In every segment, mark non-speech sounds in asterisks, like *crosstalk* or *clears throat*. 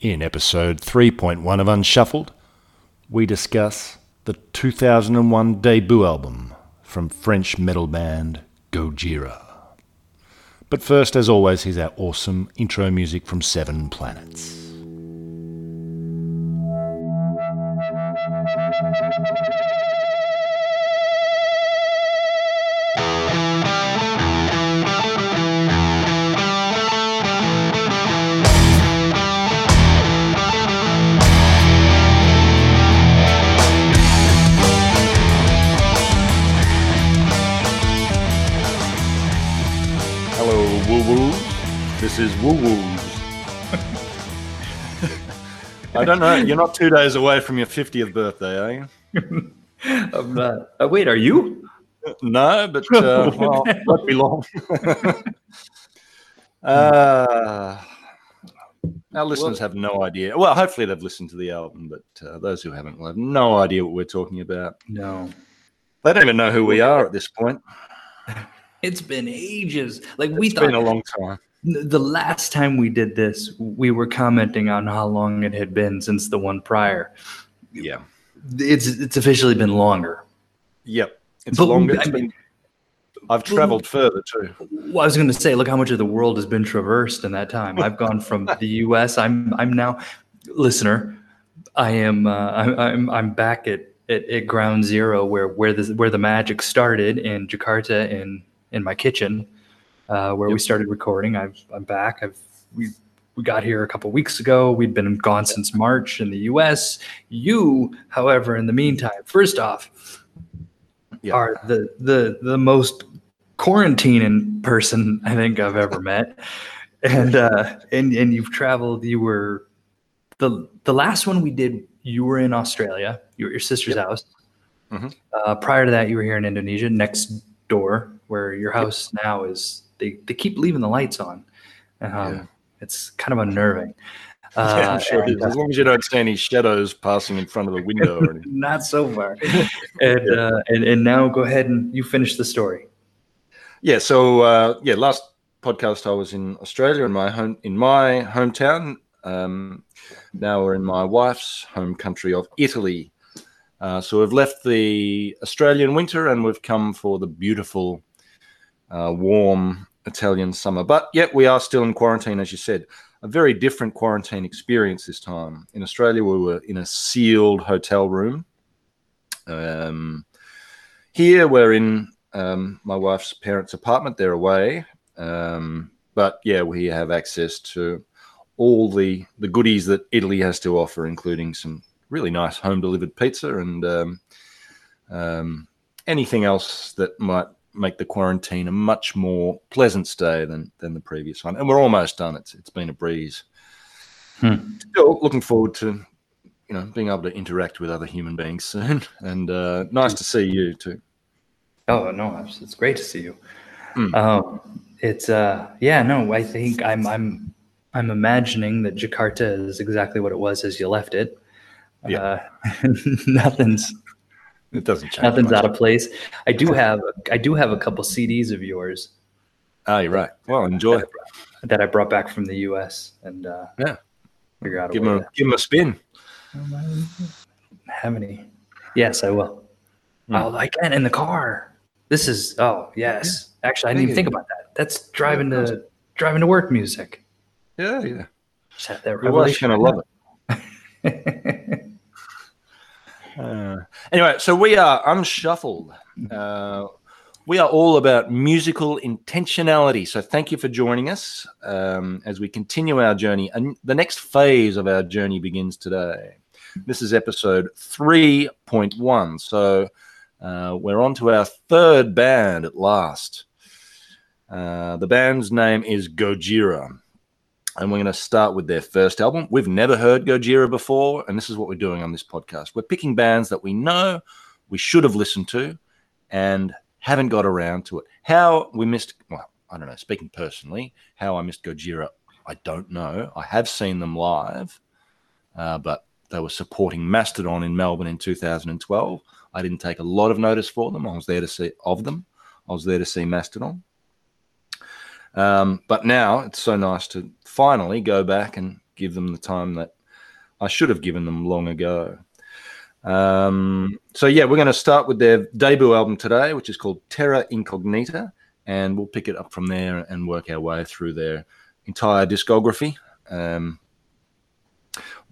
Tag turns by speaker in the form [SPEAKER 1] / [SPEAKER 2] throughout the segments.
[SPEAKER 1] In episode 3.1 of Unshuffled, we discuss the 2001 debut album from French metal band Gojira. But first, as always, here's our awesome intro music from Seven Planets. Woo woos. I don't know. You're not two days away from your 50th birthday, are you?
[SPEAKER 2] I'm *laughs* not. Uh, wait, are you?
[SPEAKER 1] No, but uh, *laughs* well, won't be long. *laughs* uh, our listeners have no idea. Well, hopefully they've listened to the album, but uh, those who haven't will have no idea what we're talking about.
[SPEAKER 2] No.
[SPEAKER 1] They don't even know who we are at this point.
[SPEAKER 2] It's been ages. Like we
[SPEAKER 1] It's
[SPEAKER 2] thought
[SPEAKER 1] been a long time.
[SPEAKER 2] The last time we did this, we were commenting on how long it had been since the one prior.
[SPEAKER 1] Yeah.
[SPEAKER 2] It's it's officially been longer.
[SPEAKER 1] Yep. It's
[SPEAKER 2] But-
[SPEAKER 1] longer. It's
[SPEAKER 2] I mean-
[SPEAKER 1] been, I've traveled further too.
[SPEAKER 2] Well, I was going to say, look how much of the world has been traversed in that time. I've gone from *laughs* the U.S. I'm I'm now, listener, I am uh, I'm, I'm I'm back at, at at ground zero where where the where the magic started in Jakarta in in my kitchen, uh, where we started recording. I've I'm back. I've we we got here a couple weeks ago. We'd been gone since March in the U.S. You, however, in the meantime, first off,
[SPEAKER 1] Yeah.
[SPEAKER 2] are the the the most quarantining person I think I've ever *laughs* met. And uh and and you've traveled, you were the the last one we did, you were in Australia, you were at your sister's house.
[SPEAKER 1] Mhm.
[SPEAKER 2] Uh, prior to that, you were here in Indonesia, next door, where your house now is. They they keep leaving the lights on. Um,
[SPEAKER 1] Yeah.
[SPEAKER 2] It's kind of unnerving. *laughs*
[SPEAKER 1] yeah,
[SPEAKER 2] Uh,
[SPEAKER 1] I'm sure
[SPEAKER 2] and.
[SPEAKER 1] As long as you don't see any shadows passing in front of the window or anything. *laughs*
[SPEAKER 2] not so far. *laughs* and, uh, and and now go ahead and you finish the story.
[SPEAKER 1] Yeah, so uh, yeah, last podcast I was in Australia in my home in my hometown. Um, now we're in my wife's home country of Italy. Uh, so we've left the Australian winter and we've come for the beautiful, uh, warm Italian summer. But yet we are still in quarantine, as you said. A very different quarantine experience this time. In Australia, we were in a sealed hotel room. Um, here we're in um, my wife's parents' apartment. They're away, um, but yeah, we have access to all the the goodies that Italy has to offer, including some really nice home delivered pizza and um, um, anything else that might make the quarantine a much more pleasant stay than than the previous one. And we're almost done. It's it's been a breeze.
[SPEAKER 2] Hmm.
[SPEAKER 1] Still looking forward to you know being able to interact with other human beings soon, *laughs* and uh, nice to see you too.
[SPEAKER 2] Oh no, it's, great to see you. Um, it's uh, yeah, no, I think I'm I'm I'm imagining that Jakarta is exactly what it was as you left it.
[SPEAKER 1] Yeah.
[SPEAKER 2] Uh, *laughs* nothing's
[SPEAKER 1] It doesn't change.
[SPEAKER 2] nothing's
[SPEAKER 1] much.
[SPEAKER 2] out of place. I do have I do have a couple CDs of yours
[SPEAKER 1] Oh, you're right. Well, enjoy.
[SPEAKER 2] that I brought back from the U.S. and uh,
[SPEAKER 1] Yeah.
[SPEAKER 2] figure out
[SPEAKER 1] Give
[SPEAKER 2] way
[SPEAKER 1] them, give 'em a spin.
[SPEAKER 2] to have any. Yes, I will.
[SPEAKER 1] Hmm.
[SPEAKER 2] Oh, I can in the car. This is oh yes. Actually, I didn't even think about that. That's driving to driving to work music.
[SPEAKER 1] Yeah, yeah.
[SPEAKER 2] Just that
[SPEAKER 1] Your wife's
[SPEAKER 2] revelation.
[SPEAKER 1] going to love it. *laughs* Uh, anyway, so we are unshuffled. Uh, we are all about musical intentionality. So thank you for joining us um, as we continue our journey. And the next phase of our journey begins today. This is episode 3.1. So uh, we're on to our third band at last. Uh, the band's name is Gojira. And we're going to start with their first album. We've never heard Gojira before, and this is what we're doing on this podcast. We're picking bands that we know we should have listened to and haven't got around to it. How we missed, well, I don't know, speaking personally, how I missed Gojira, I don't know. I have seen them live, uh, but they were supporting Mastodon in Melbourne in 2012. I didn't take a lot of notice for them. I was there to see of them. I was there to see Mastodon. Um, but now it's so nice to finally go back and give them the time that I should have given them long ago. Um, so yeah, we're going to start with their debut album today, which is called Terra Incognita, and we'll pick it up from there and work our way through their entire discography. Um,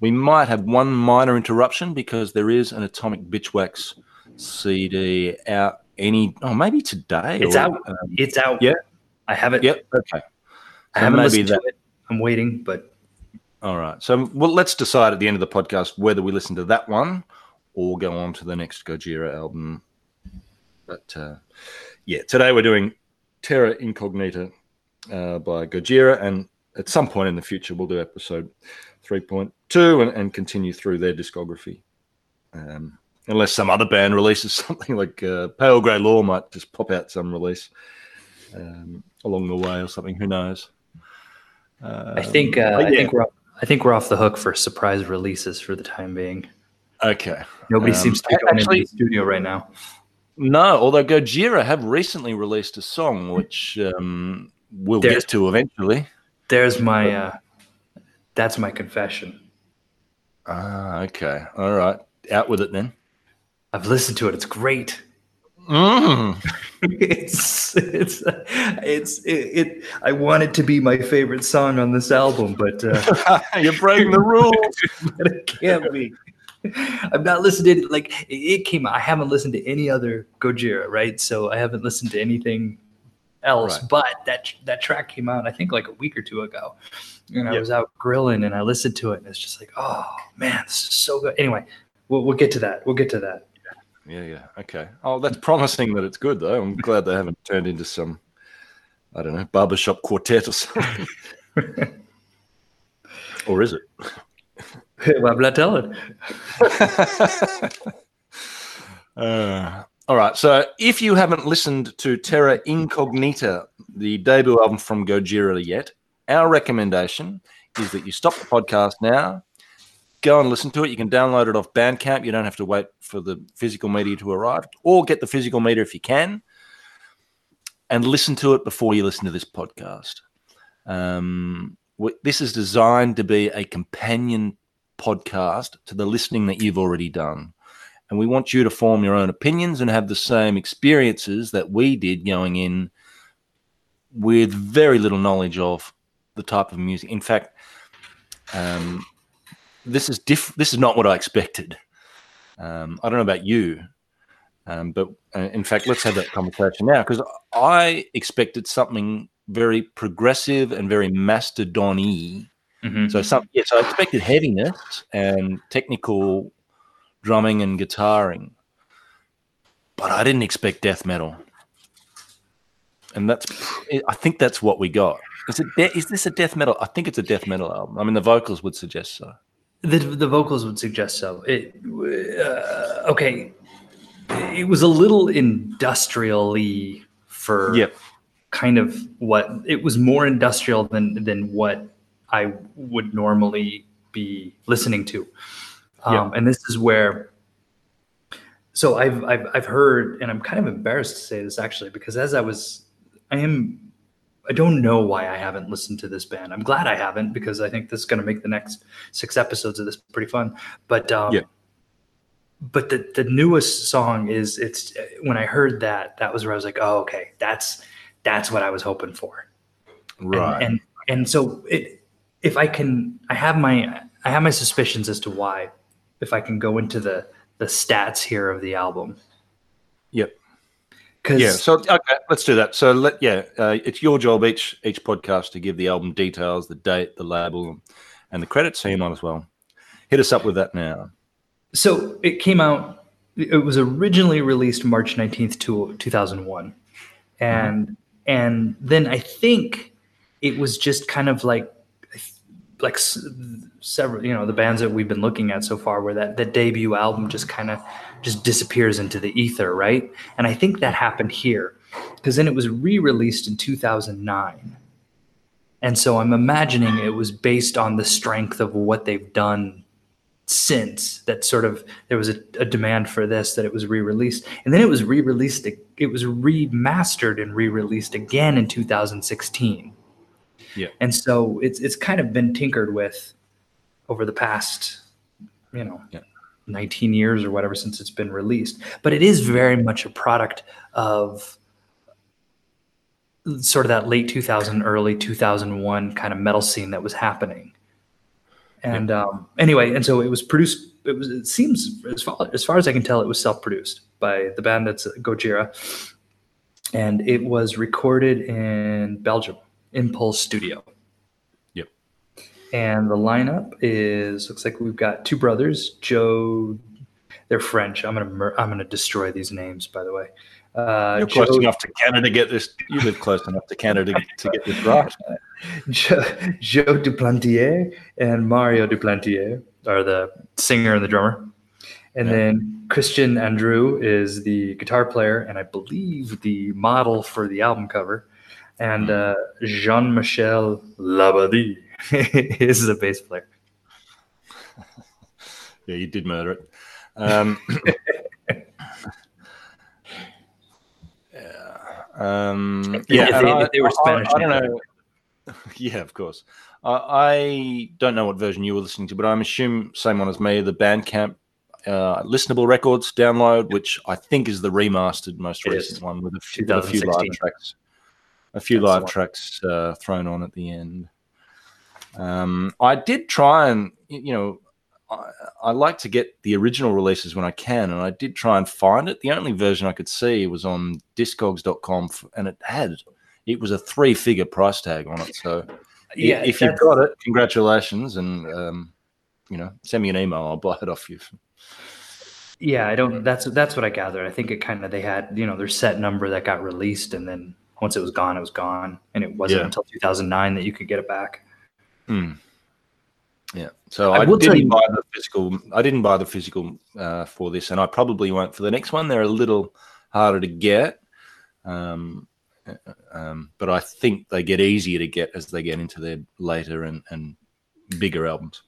[SPEAKER 1] we might have one minor interruption because there is an Atomic Bitchwax CD out any oh maybe today.
[SPEAKER 2] It's
[SPEAKER 1] or,
[SPEAKER 2] out.
[SPEAKER 1] um,
[SPEAKER 2] It's out.
[SPEAKER 1] Yeah.
[SPEAKER 2] I have it.
[SPEAKER 1] Yep. Okay.
[SPEAKER 2] I haven't
[SPEAKER 1] maybe
[SPEAKER 2] listened
[SPEAKER 1] that-
[SPEAKER 2] to it. I'm waiting, but
[SPEAKER 1] All right. So well, let's decide at the end of the podcast whether we listen to that one or go on to the next Gojira album. But uh, yeah, today we're doing Terra Incognita uh, by Gojira, and at some point in the future we'll do episode 3.2 and, and continue through their discography. Um, unless some other band releases *laughs* something like uh, Pale Grey Law might just pop out some release um, along the way or something. Who knows?
[SPEAKER 2] I think uh,
[SPEAKER 1] but
[SPEAKER 2] I think we're I think we're off the hook for surprise releases for the time being.
[SPEAKER 1] Okay.
[SPEAKER 2] Nobody
[SPEAKER 1] Um,
[SPEAKER 2] seems to be going
[SPEAKER 1] actually-
[SPEAKER 2] into the studio right now.
[SPEAKER 1] No, although Gojira have recently released a song which um, we'll
[SPEAKER 2] There's-
[SPEAKER 1] get to eventually.
[SPEAKER 2] There's my uh, that's my confession.
[SPEAKER 1] Ah, okay. All right. Out with it then.
[SPEAKER 2] I've listened to it. It's great.
[SPEAKER 1] Mm. *laughs*
[SPEAKER 2] it's it's it's it, it I want it to be my favorite song on this album, but uh, *laughs*
[SPEAKER 1] You're breaking the rules. *laughs*
[SPEAKER 2] but it can't be. I've not listened to it. Like it- came. I haven't listened to any other Gojira, right? So I haven't listened to anything else.
[SPEAKER 1] Right.
[SPEAKER 2] But that that track came out, I think, like a week or two ago, and I was out grilling and I listened to it, and it's just like, oh man, this is so good. Anyway, we'll we'll get to that. We'll get to that.
[SPEAKER 1] Yeah, yeah. Okay. Oh, that's promising that it's good though. I'm glad they haven't turned into some, I don't know, barbershop quartet or something. *laughs* or is it?
[SPEAKER 2] well, I'm not telling.
[SPEAKER 1] Uh, all right. So if you haven't listened to Terra Incognita, the debut album from Gojira yet, our recommendation is that you stop the podcast now, go and listen to it. You can download it off Bandcamp. You don't have to wait for the physical media to arrive, or get the physical media if you can, and listen to it before you listen to this podcast. Um, this is designed to be a companion podcast to the listening that you've already done and we want you to form your own opinions and have the same experiences that we did going in with very little knowledge of the type of music. In fact, um, this is diff- This is not what I expected. Um, I don't know about you, um, but uh, in fact, let's have that conversation now because I expected something very progressive and very mastodon-y
[SPEAKER 2] Mhm.
[SPEAKER 1] so some yes, I expected heaviness and technical drumming and guitaring, but I didn't expect death metal. And that's, I think that's what we got. Is it? De- is this a death metal? I think it's a death metal album. I mean, the vocals would suggest so.
[SPEAKER 2] The the vocals would suggest so. It uh, okay. It was a little industrially for
[SPEAKER 1] Yep.
[SPEAKER 2] kind of what it was more industrial than than what I would normally be listening to. Um,
[SPEAKER 1] Yeah.
[SPEAKER 2] And this is where. So I've, I've I've heard, and I'm kind of embarrassed to say this actually, because as I was, I am, I don't know why I haven't listened to this band. I'm glad I haven't because I think this is going to make the next six episodes of this pretty fun. But um,
[SPEAKER 1] Yeah.
[SPEAKER 2] but the the newest song is it's when I heard that that was where I was like, oh okay, that's that's what I was hoping for. And-
[SPEAKER 1] Right.
[SPEAKER 2] And and, so it if I can I have my I have my suspicions as to why if I can go into the the stats here of the album.
[SPEAKER 1] Yep.
[SPEAKER 2] Cuz
[SPEAKER 1] yeah. So okay, let's do that. So let yeah, uh, it's your job each each podcast to give the album details, the date, the label, and the credits. So you might as well hit us up with that now.
[SPEAKER 2] so it came out it was originally released March 19th 2001. And and then I think it was just kind of like like several you know the bands that we've been looking at so far where that the debut album just kind of just disappears into the ether right? And i think that happened here because then it was re-released in 2009 and so i'm imagining it was based on the strength of what they've done since that sort of there was a, a demand for this that it was re-released. And then it was re-released it was remastered and re-released again in 2016
[SPEAKER 1] Yeah.
[SPEAKER 2] and so it's it's kind of been tinkered with over the past, you know,
[SPEAKER 1] Yeah.
[SPEAKER 2] 19 years or whatever since it's been released. But it is very much a product of sort of that late 2000, early 2001 kind of metal scene that was happening. And um, anyway, and so it was produced. It was. It seems as far as far as I can tell, it was self-produced by the band that's Gojira, and it was recorded in Belgium, Impulse Studio. And the lineup is looks like we've got two brothers, Joe. They're French. I'm gonna mur- I'm gonna destroy these names, by the way. Uh,
[SPEAKER 1] You're close enough to Canada to get this. You live close enough to Canada to get this right. *laughs*
[SPEAKER 2] Joe, Joe Duplantier and Mario Duplantier are the singer and the drummer. And
[SPEAKER 1] Yeah.
[SPEAKER 2] then Christian Andreu is the guitar player and I believe the model for the album cover. And uh, Jean Michel Labadie *laughs* is the bass player. *laughs*
[SPEAKER 1] Yeah, you did murder it. Um, *laughs* yeah, um, yeah.
[SPEAKER 2] They- were Spanish,
[SPEAKER 1] I, I don't know. Yeah, of course. I, I don't know what version you were listening to, but I'm assume same one as me. The Bandcamp uh, listenable records download, which I think is the remastered, most
[SPEAKER 2] It
[SPEAKER 1] recent
[SPEAKER 2] is.
[SPEAKER 1] one with a few, with a few live tracks. A few
[SPEAKER 2] That's
[SPEAKER 1] live tracks uh, thrown on at the end. Um, I did try and you know I, I like to get the original releases when I can, and I did try and find it. The only version I could see was on Discogs.com, and it had it was a three-figure price tag on it. So
[SPEAKER 2] Yeah,
[SPEAKER 1] if you've got it, congratulations, and um, you know, send me an email. I'll buy it off you.
[SPEAKER 2] Yeah, I don't. That's that's what I gathered. I think it kind of they had you know their set number that got released, and then once it was gone, it was gone, and it wasn't
[SPEAKER 1] Yeah.
[SPEAKER 2] until 2009 that you could get it back.
[SPEAKER 1] Hmm. Yeah. So
[SPEAKER 2] I
[SPEAKER 1] I, didn't
[SPEAKER 2] you-
[SPEAKER 1] buy the physical. I didn't buy the physical uh, for this, and I probably won't for the next one. They're a little harder to get, um, uh, um, but I think they get easier to get as they get into their later and, and bigger albums.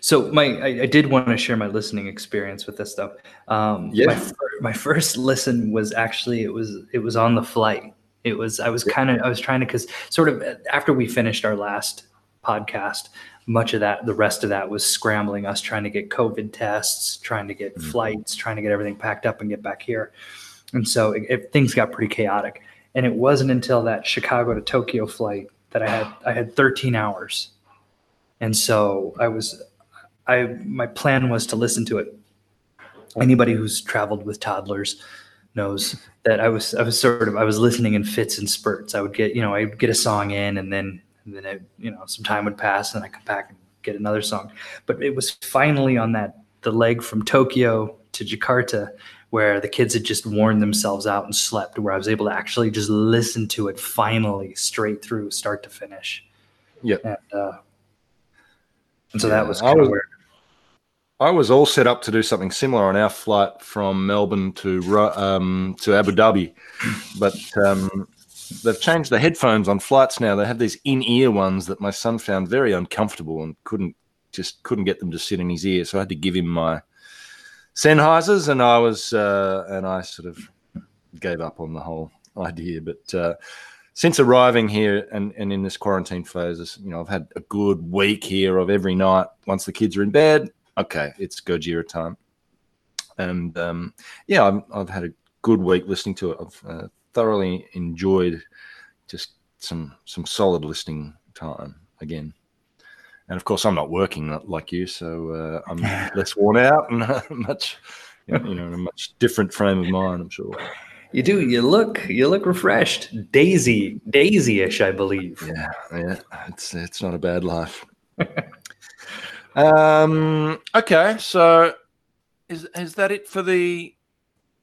[SPEAKER 2] So my I, I did want to share my listening experience with this stuff. Um,
[SPEAKER 1] Yeah.
[SPEAKER 2] My, fir- my first listen was actually it was it was on the flight. It was I was kind of I was trying to because sort of after we finished our last podcast, much of that the rest of that was scrambling us trying to get COVID tests, trying to get
[SPEAKER 1] Mhm.
[SPEAKER 2] flights, trying to get everything packed up and get back here, and so it, it, things got pretty chaotic. And it wasn't until that Chicago to Tokyo flight that I had I had 13 hours and so I was, I my plan was to listen to it. Anybody who's traveled with toddlers knows *laughs* that I was I was sort of I was listening in fits and spurts. I would get you know I would get a song in and then and then it, you know some time would pass and I come back and get another song. But it was finally on that the leg from Tokyo to Jakarta where the kids had just worn themselves out and slept where I was able to actually just listen to it finally straight through start to finish.
[SPEAKER 1] Yep.
[SPEAKER 2] And uh, and so that
[SPEAKER 1] Yeah,
[SPEAKER 2] was
[SPEAKER 1] I
[SPEAKER 2] kind of
[SPEAKER 1] was-
[SPEAKER 2] where
[SPEAKER 1] I was all set up to do something similar on our flight from Melbourne to um, to Abu Dhabi, but um, they've changed the headphones on flights now. They have these in-ear ones that my son found very uncomfortable and couldn't just couldn't get them to sit in his ear. So I had to give him my Sennheisers, and I was uh, and I sort of gave up on the whole idea. But uh, since arriving here and, and in this quarantine phase, you know, I've had a good week here of every night. Once the kids are in bed, okay, it's Gojira time. And um, yeah, I've, I've had a good week listening to it. I've uh, thoroughly enjoyed just some some solid listening time again. And of course, I'm not working like you, so uh, I'm *laughs* less worn out and much, you know, in a much different frame of mind. I'm sure.
[SPEAKER 2] you do you look you look refreshed, daisy daisy-ish, I believe.
[SPEAKER 1] Yeah, yeah, it's it's not a bad life. *laughs* um. Okay, so is is that it for the?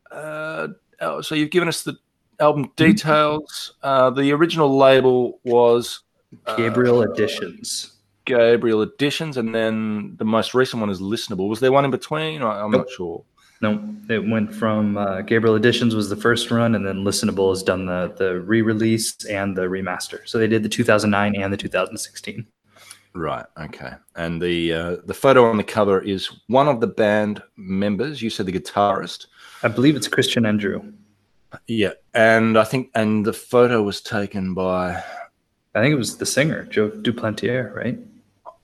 [SPEAKER 1] Uh, oh, so you've given us the album details. Uh, the original label was uh,
[SPEAKER 2] Gabriel Editions.
[SPEAKER 1] Gabriel Editions, and then the most recent one is Listenable. Was there one in between? I, I'm
[SPEAKER 2] Nope.
[SPEAKER 1] not sure.
[SPEAKER 2] No, it went from uh, Gabriel Editions was the first run, and then Listenable has done the the re-release and the remaster. So they did the 2009 and the 2016.
[SPEAKER 1] Right. Okay. And the uh, the photo on the cover is one of the band members. You said the guitarist.
[SPEAKER 2] I believe it's Christian Andreu.
[SPEAKER 1] Yeah, and I think and the photo was taken by
[SPEAKER 2] I think it was the singer Joe Duplantier, right?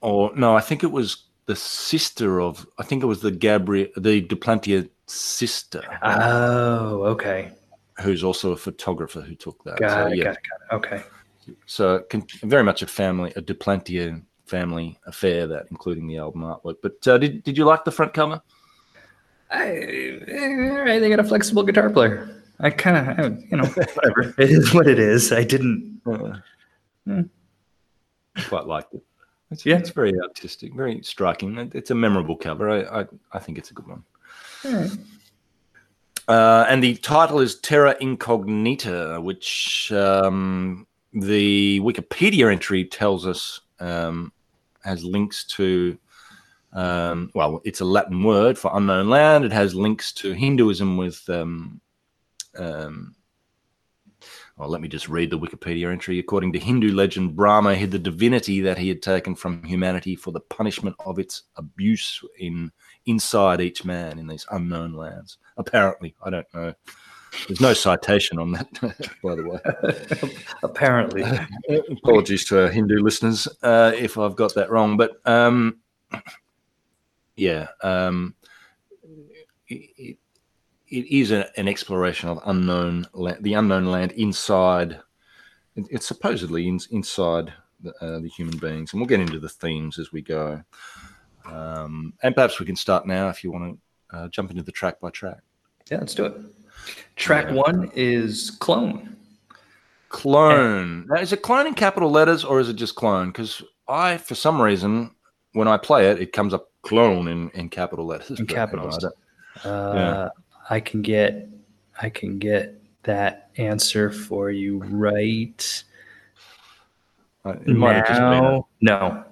[SPEAKER 1] or no, I think it was the sister of. I think it was the Gabriel, the Duplantier sister,
[SPEAKER 2] Oh, okay.
[SPEAKER 1] who's also a photographer who took that.
[SPEAKER 2] Got
[SPEAKER 1] so,
[SPEAKER 2] it,
[SPEAKER 1] yeah,
[SPEAKER 2] got it, got it. Okay.
[SPEAKER 1] so very much a family, a Duplantier family affair. That including the album artwork. But uh, did did you like the front cover?
[SPEAKER 2] I, eh, all right, they got a flexible guitar player. I kind of, you know, *laughs* whatever. it is what it is. I didn't.
[SPEAKER 1] Uh,
[SPEAKER 2] Hmm.
[SPEAKER 1] Quite like it. It's,
[SPEAKER 2] Yeah.
[SPEAKER 1] it's very artistic, very striking. It's a memorable cover. I I, I think it's a good one.
[SPEAKER 2] Right.
[SPEAKER 1] Uh, and the title is Terra Incognita, which um, the Wikipedia entry tells us um, has links to. Um, well, it's a Latin word for unknown land. It has links to Hinduism with. Um, um, well, let me just read the Wikipedia entry. According to Hindu legend, Brahma hid the divinity that he had taken from humanity for the punishment of its abuse in inside each man in these unknown lands. Apparently, I don't know. There's no citation on that, *laughs* by the way. *laughs*
[SPEAKER 2] Apparently.
[SPEAKER 1] Apologies to our Hindu listeners uh, if I've got that wrong, but um, *clears throat* yeah, um, it, it, it is a, an exploration of unknown the unknown land inside. It, it's supposedly in, inside the, uh, the human beings, and we'll get into the themes as we go. Um, and perhaps we can start now if you want to uh, jump into the track by track.
[SPEAKER 2] Yeah, let's do it. Track
[SPEAKER 1] Yeah.
[SPEAKER 2] one is Clone.
[SPEAKER 1] Clone. Now, is it clone in capital letters or is it just clone? Because I, for some reason, when I play it, it comes up clone in, in capital letters.
[SPEAKER 2] In capitals. Uh,
[SPEAKER 1] Yeah.
[SPEAKER 2] I can get, I can get that answer for you right
[SPEAKER 1] don't- it might have just been a,
[SPEAKER 2] now. No,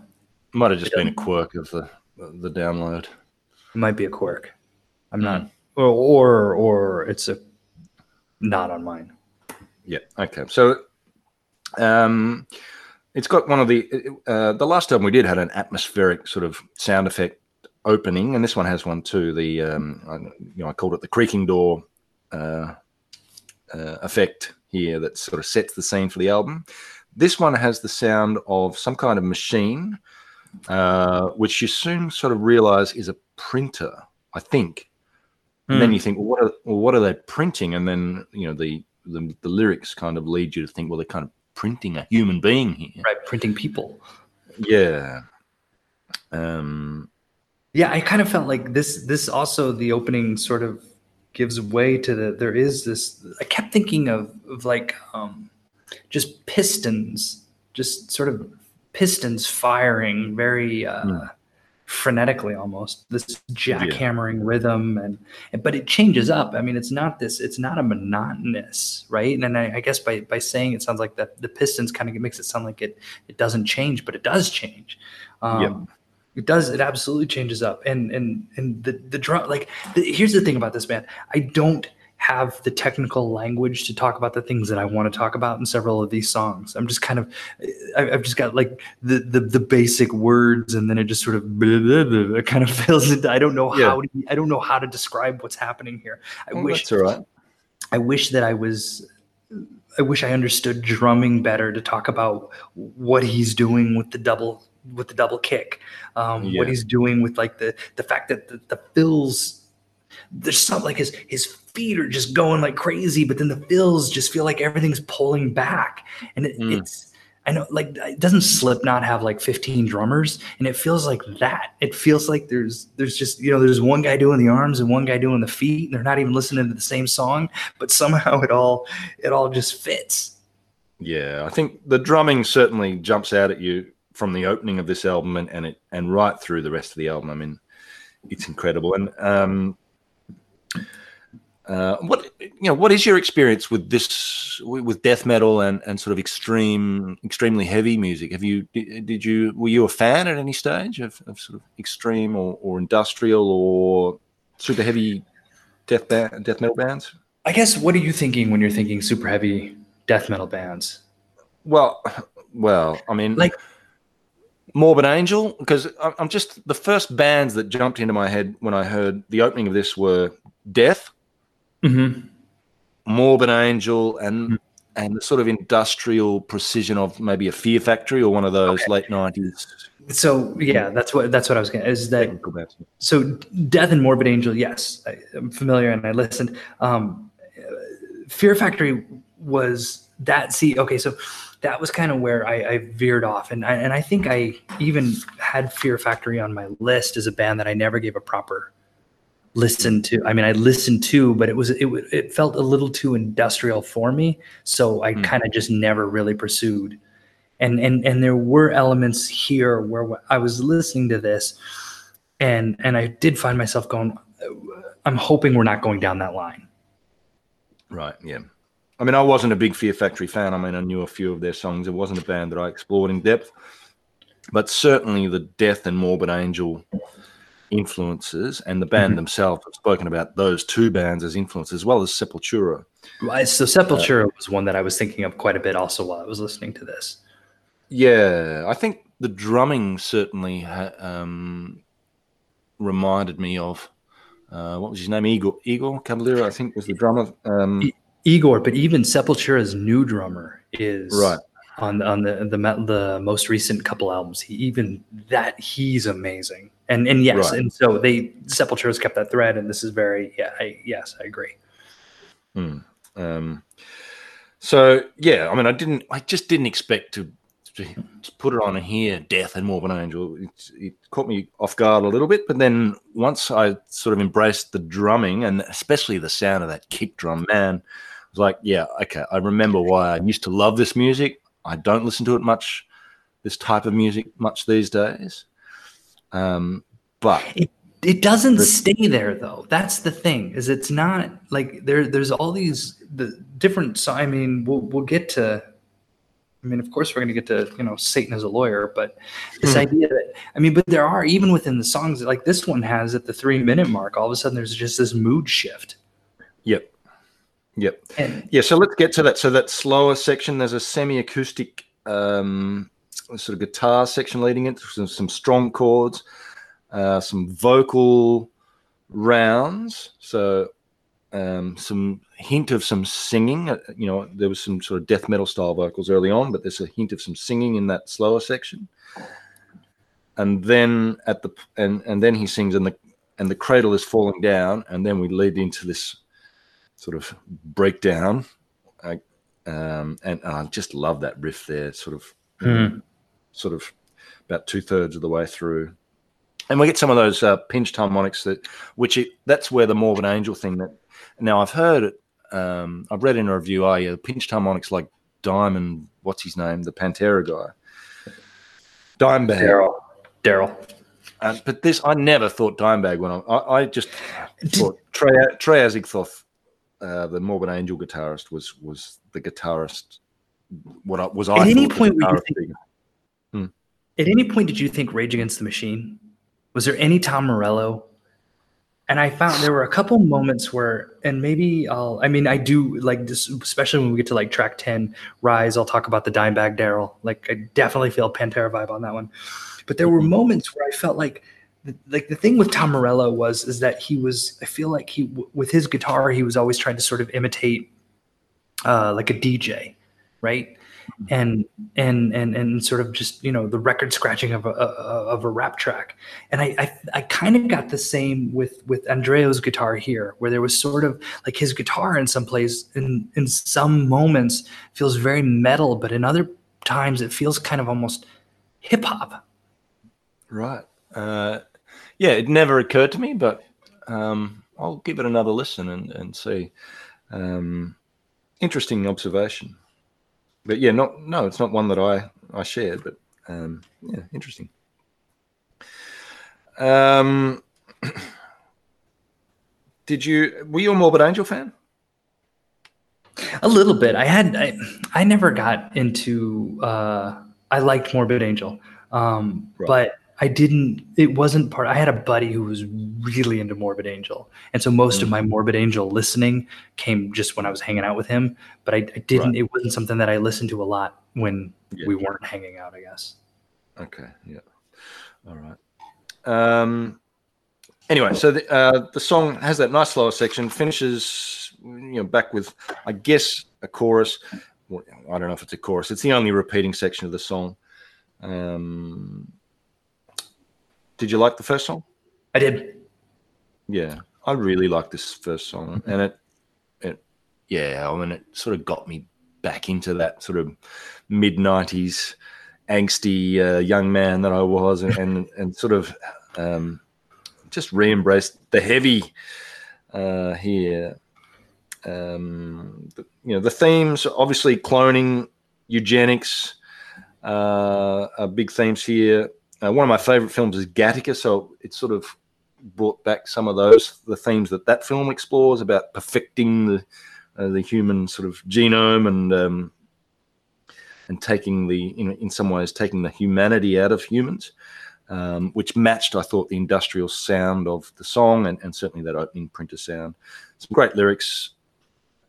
[SPEAKER 1] might have just been a quirk of the the download.
[SPEAKER 2] it might be a quirk. I'm
[SPEAKER 1] Hmm.
[SPEAKER 2] not, or, or or it's a not on mine.
[SPEAKER 1] Yeah. Okay. So, um, it's got one of the uh, the last time we did had an atmospheric sort of sound effect opening, and this one has one too. The um, I, you know I called it the creaking door uh, uh, effect here that sort of sets the scene for the album. This one has the sound of some kind of machine, uh, which you soon sort of realize is a printer. I think and then
[SPEAKER 2] Hmm.
[SPEAKER 1] you think, well, what are well, what are they printing? And then you know the, the the lyrics kind of lead you to think, well, they're kind of printing a human being here.
[SPEAKER 2] right, printing people.
[SPEAKER 1] Yeah. Um.
[SPEAKER 2] Yeah, I kind of felt like this. This also the opening sort of gives way to the. There is this. I kept thinking of of like um, just pistons, just sort of pistons firing very uh,
[SPEAKER 1] Hmm.
[SPEAKER 2] frenetically, almost this jackhammering rhythm, and but it changes up. I mean, it's not this. It's not a monotonous, right? And then I, I guess by by saying it sounds like that the pistons kind of makes it sound like it it doesn't change, but it does change. Um,
[SPEAKER 1] Yeah.
[SPEAKER 2] It does. It absolutely changes up. And and and the the drum. Like the, here's the thing about this band. I don't have the technical language to talk about the things that I want to talk about in several of these songs. I'm just kind of. I, I've just got like the, the the basic words, and then it just sort of blah, blah, blah, it kind of *laughs* fills it. I don't know
[SPEAKER 1] Yeah.
[SPEAKER 2] how. To, I don't know how to describe what's happening here. I
[SPEAKER 1] well,
[SPEAKER 2] wish.
[SPEAKER 1] right.
[SPEAKER 2] I wish that I was. I wish I understood drumming better to talk about what he's doing with the double with the double kick, um,
[SPEAKER 1] Yeah.
[SPEAKER 2] what he's doing with like the the fact that the, the fills. There's something like his his feet are just going like crazy, but then the fills just feel like everything's pulling back, and it,
[SPEAKER 1] Mm.
[SPEAKER 2] it's. I know, like, it doesn't Slipknot have like 15 drummers, and it feels like that. It feels like there's there's just you know there's one guy doing the arms and one guy doing the feet, and they're not even listening to the same song, but somehow it all it all just fits.
[SPEAKER 1] Yeah, I think the drumming certainly jumps out at you from the opening of this album and, and it and right through the rest of the album. I mean, it's incredible. And um, uh, what you know, what is your experience with this with death metal and, and sort of extreme, extremely heavy music? Have you did, you were you a fan at any stage of, of sort of extreme or, or industrial or super heavy death band, death metal bands?
[SPEAKER 2] I guess what are you thinking when you're thinking super heavy death metal bands?
[SPEAKER 1] Well, well, I mean,
[SPEAKER 2] Like-
[SPEAKER 1] Morbid Angel, because I'm I'm just the first bands that jumped into my head when I heard the opening of this were Death,
[SPEAKER 2] Mm-hmm.
[SPEAKER 1] Morbid Angel, and and the sort of industrial precision of maybe a Fear Factory or one of those late '90s
[SPEAKER 2] so yeah, that's what that's what I was going. to Is that so? Death and Morbid Angel, yes, I, I'm familiar and I listened. Um, Fear Factory was that. See, okay, so that was kind of where I, I veered off, and I, and I think I even had Fear Factory on my list as a band that I never gave a proper listen to. I mean, I listened to, but it was it it felt a little too industrial for me, so I
[SPEAKER 1] Hmm.
[SPEAKER 2] kind of just never really pursued. And and and there were elements here where I was listening to this, and and I did find myself going. I'm hoping we're not going down that line.
[SPEAKER 1] Right. Yeah. I mean, I wasn't a big Fear Factory fan. I mean, I knew a few of their songs. It wasn't a band that I explored in depth, but certainly the Death and Morbid Angel influences and the band
[SPEAKER 2] Mhm.
[SPEAKER 1] themselves have spoken about those two bands as influences, as well as Sepultura.
[SPEAKER 2] Right, So Sepultura was one that I was thinking of quite a bit also while I was listening to this.
[SPEAKER 1] Yeah, I think the drumming certainly ha- um, reminded me of uh, what was his name? Igor Igor Cavalera, I think, was the drummer. Um,
[SPEAKER 2] Igor, but even Sepultura's new drummer is
[SPEAKER 1] Right.
[SPEAKER 2] on on the the the most recent couple albums. He even that he's amazing. And and yes,
[SPEAKER 1] Right.
[SPEAKER 2] and so they Sepultura's kept that thread, and this is very yeah. I, yes, I agree.
[SPEAKER 1] Um, so yeah, I mean, I didn't, I just didn't expect to, to put it on here, Death and Morbid Angel. It, it caught me off guard a little bit, but then once I sort of embraced the drumming and especially the sound of that kick drum, man, was like, yeah, okay, I remember why I used to love this music. I don't listen to it much, this type of music much these days. Um, but
[SPEAKER 2] It doesn't
[SPEAKER 1] The-
[SPEAKER 2] stay there though. That's the thing. Is it's not like there. There's all these the different. So I mean, we'll we'll get to. I mean, of course, we're going to get to you know Satan as a lawyer, but this
[SPEAKER 1] Hmm.
[SPEAKER 2] idea that I mean, but there are even within the songs like this one has at the three minute mark. All of a sudden, there's just this mood shift.
[SPEAKER 1] yep, yep.
[SPEAKER 2] And
[SPEAKER 1] Yeah, so let's get to that. So that slower section, there's a semi-acoustic um, sort of guitar section leading it, some, some strong chords, uh, some vocal rounds. So um, some hint of some singing. Uh, You know, there was some sort of death metal style vocals early on, but there's a hint of some singing in that slower section. And then at the and and then he sings and the and the cradle is falling down, and then we lead into this sort of breakdown. I, um, and, and I just love that riff there, sort of,
[SPEAKER 2] Hmm.
[SPEAKER 1] sort of about two thirds of the way through. And we get some of those uh, pinched harmonics that, which it, that's where the Morbid Angel thing that. Now I've heard it. Um, I've read in a review. Oh yeah, the pinched harmonics like Diamond. What's his name? The Pantera guy. Dimebag.
[SPEAKER 2] Darrell, Darrell.
[SPEAKER 1] Uh, but this, I never thought Dimebag when I, I, I just thought Trey, Trey Azagthoth, uh, the Morbid Angel guitarist, was was the guitarist. What I, was I?
[SPEAKER 2] At any point think-
[SPEAKER 1] figure.
[SPEAKER 2] At any point, did you think Rage Against the Machine? Was there any Tom Morello? And I found there were a couple moments where, and maybe I'll, I mean, I do like this, especially when we get to like track 10, Rise, I'll talk about the Dimebag Darrell. Like, I definitely feel Pantera vibe on that one. But there were moments where I felt like, like the thing with Tom Morello was, is that he was, I feel like he, with his guitar, he was always trying to sort of imitate uh, like a DJ, right? and and and and sort of just you know the record scratching of a, of a rap track and i i, I kind of got the same with with andreo's guitar here where there was sort of like his guitar in some place in in some moments feels very metal but in other times it feels kind of almost hip hop
[SPEAKER 1] Right. Uh, yeah, it never occurred to me, but um, I'll give it another listen and, and see. Um, interesting observation. But yeah, not no, it's not one that I I shared, but um, yeah, interesting. Um, *clears throat* did you were you a Morbid Angel fan?
[SPEAKER 2] a little bit i had i, I never got into uh i liked morbid angel um
[SPEAKER 1] Right.
[SPEAKER 2] but i didn't it wasn't part i had a buddy who was really into morbid angel and so most of
[SPEAKER 1] Mm.
[SPEAKER 2] my morbid angel listening came just when i was hanging out with him but i, I didn't it wasn't something that i listened to a lot when
[SPEAKER 1] Yeah.
[SPEAKER 2] we weren't hanging out i guess
[SPEAKER 1] Okay, yeah. All right. Um, anyway, so the, uh, the song has that nice slower section, finishes, you know, back with, I guess, a chorus. Well, I don't know if it's a chorus. It's the only repeating section of the song. Um, Did you like the first song?
[SPEAKER 2] I did.
[SPEAKER 1] Yeah, I really like this first song, and it, it, yeah, I mean, it sort of got me back into that sort of mid '90s angsty uh, young man that I was, and and, *laughs* and sort of um, just re-embraced the heavy uh, here. Um, the, you know, the themes obviously cloning, eugenics, uh, are big themes here. Uh, one of my favorite films is Gattaca, so it sort of brought back some of those the themes that that film explores about perfecting the uh, the human sort of genome and um, and taking the in, in some ways taking the humanity out of humans, um, which matched I thought the industrial sound of the song and, and certainly that opening printer sound. Some great lyrics,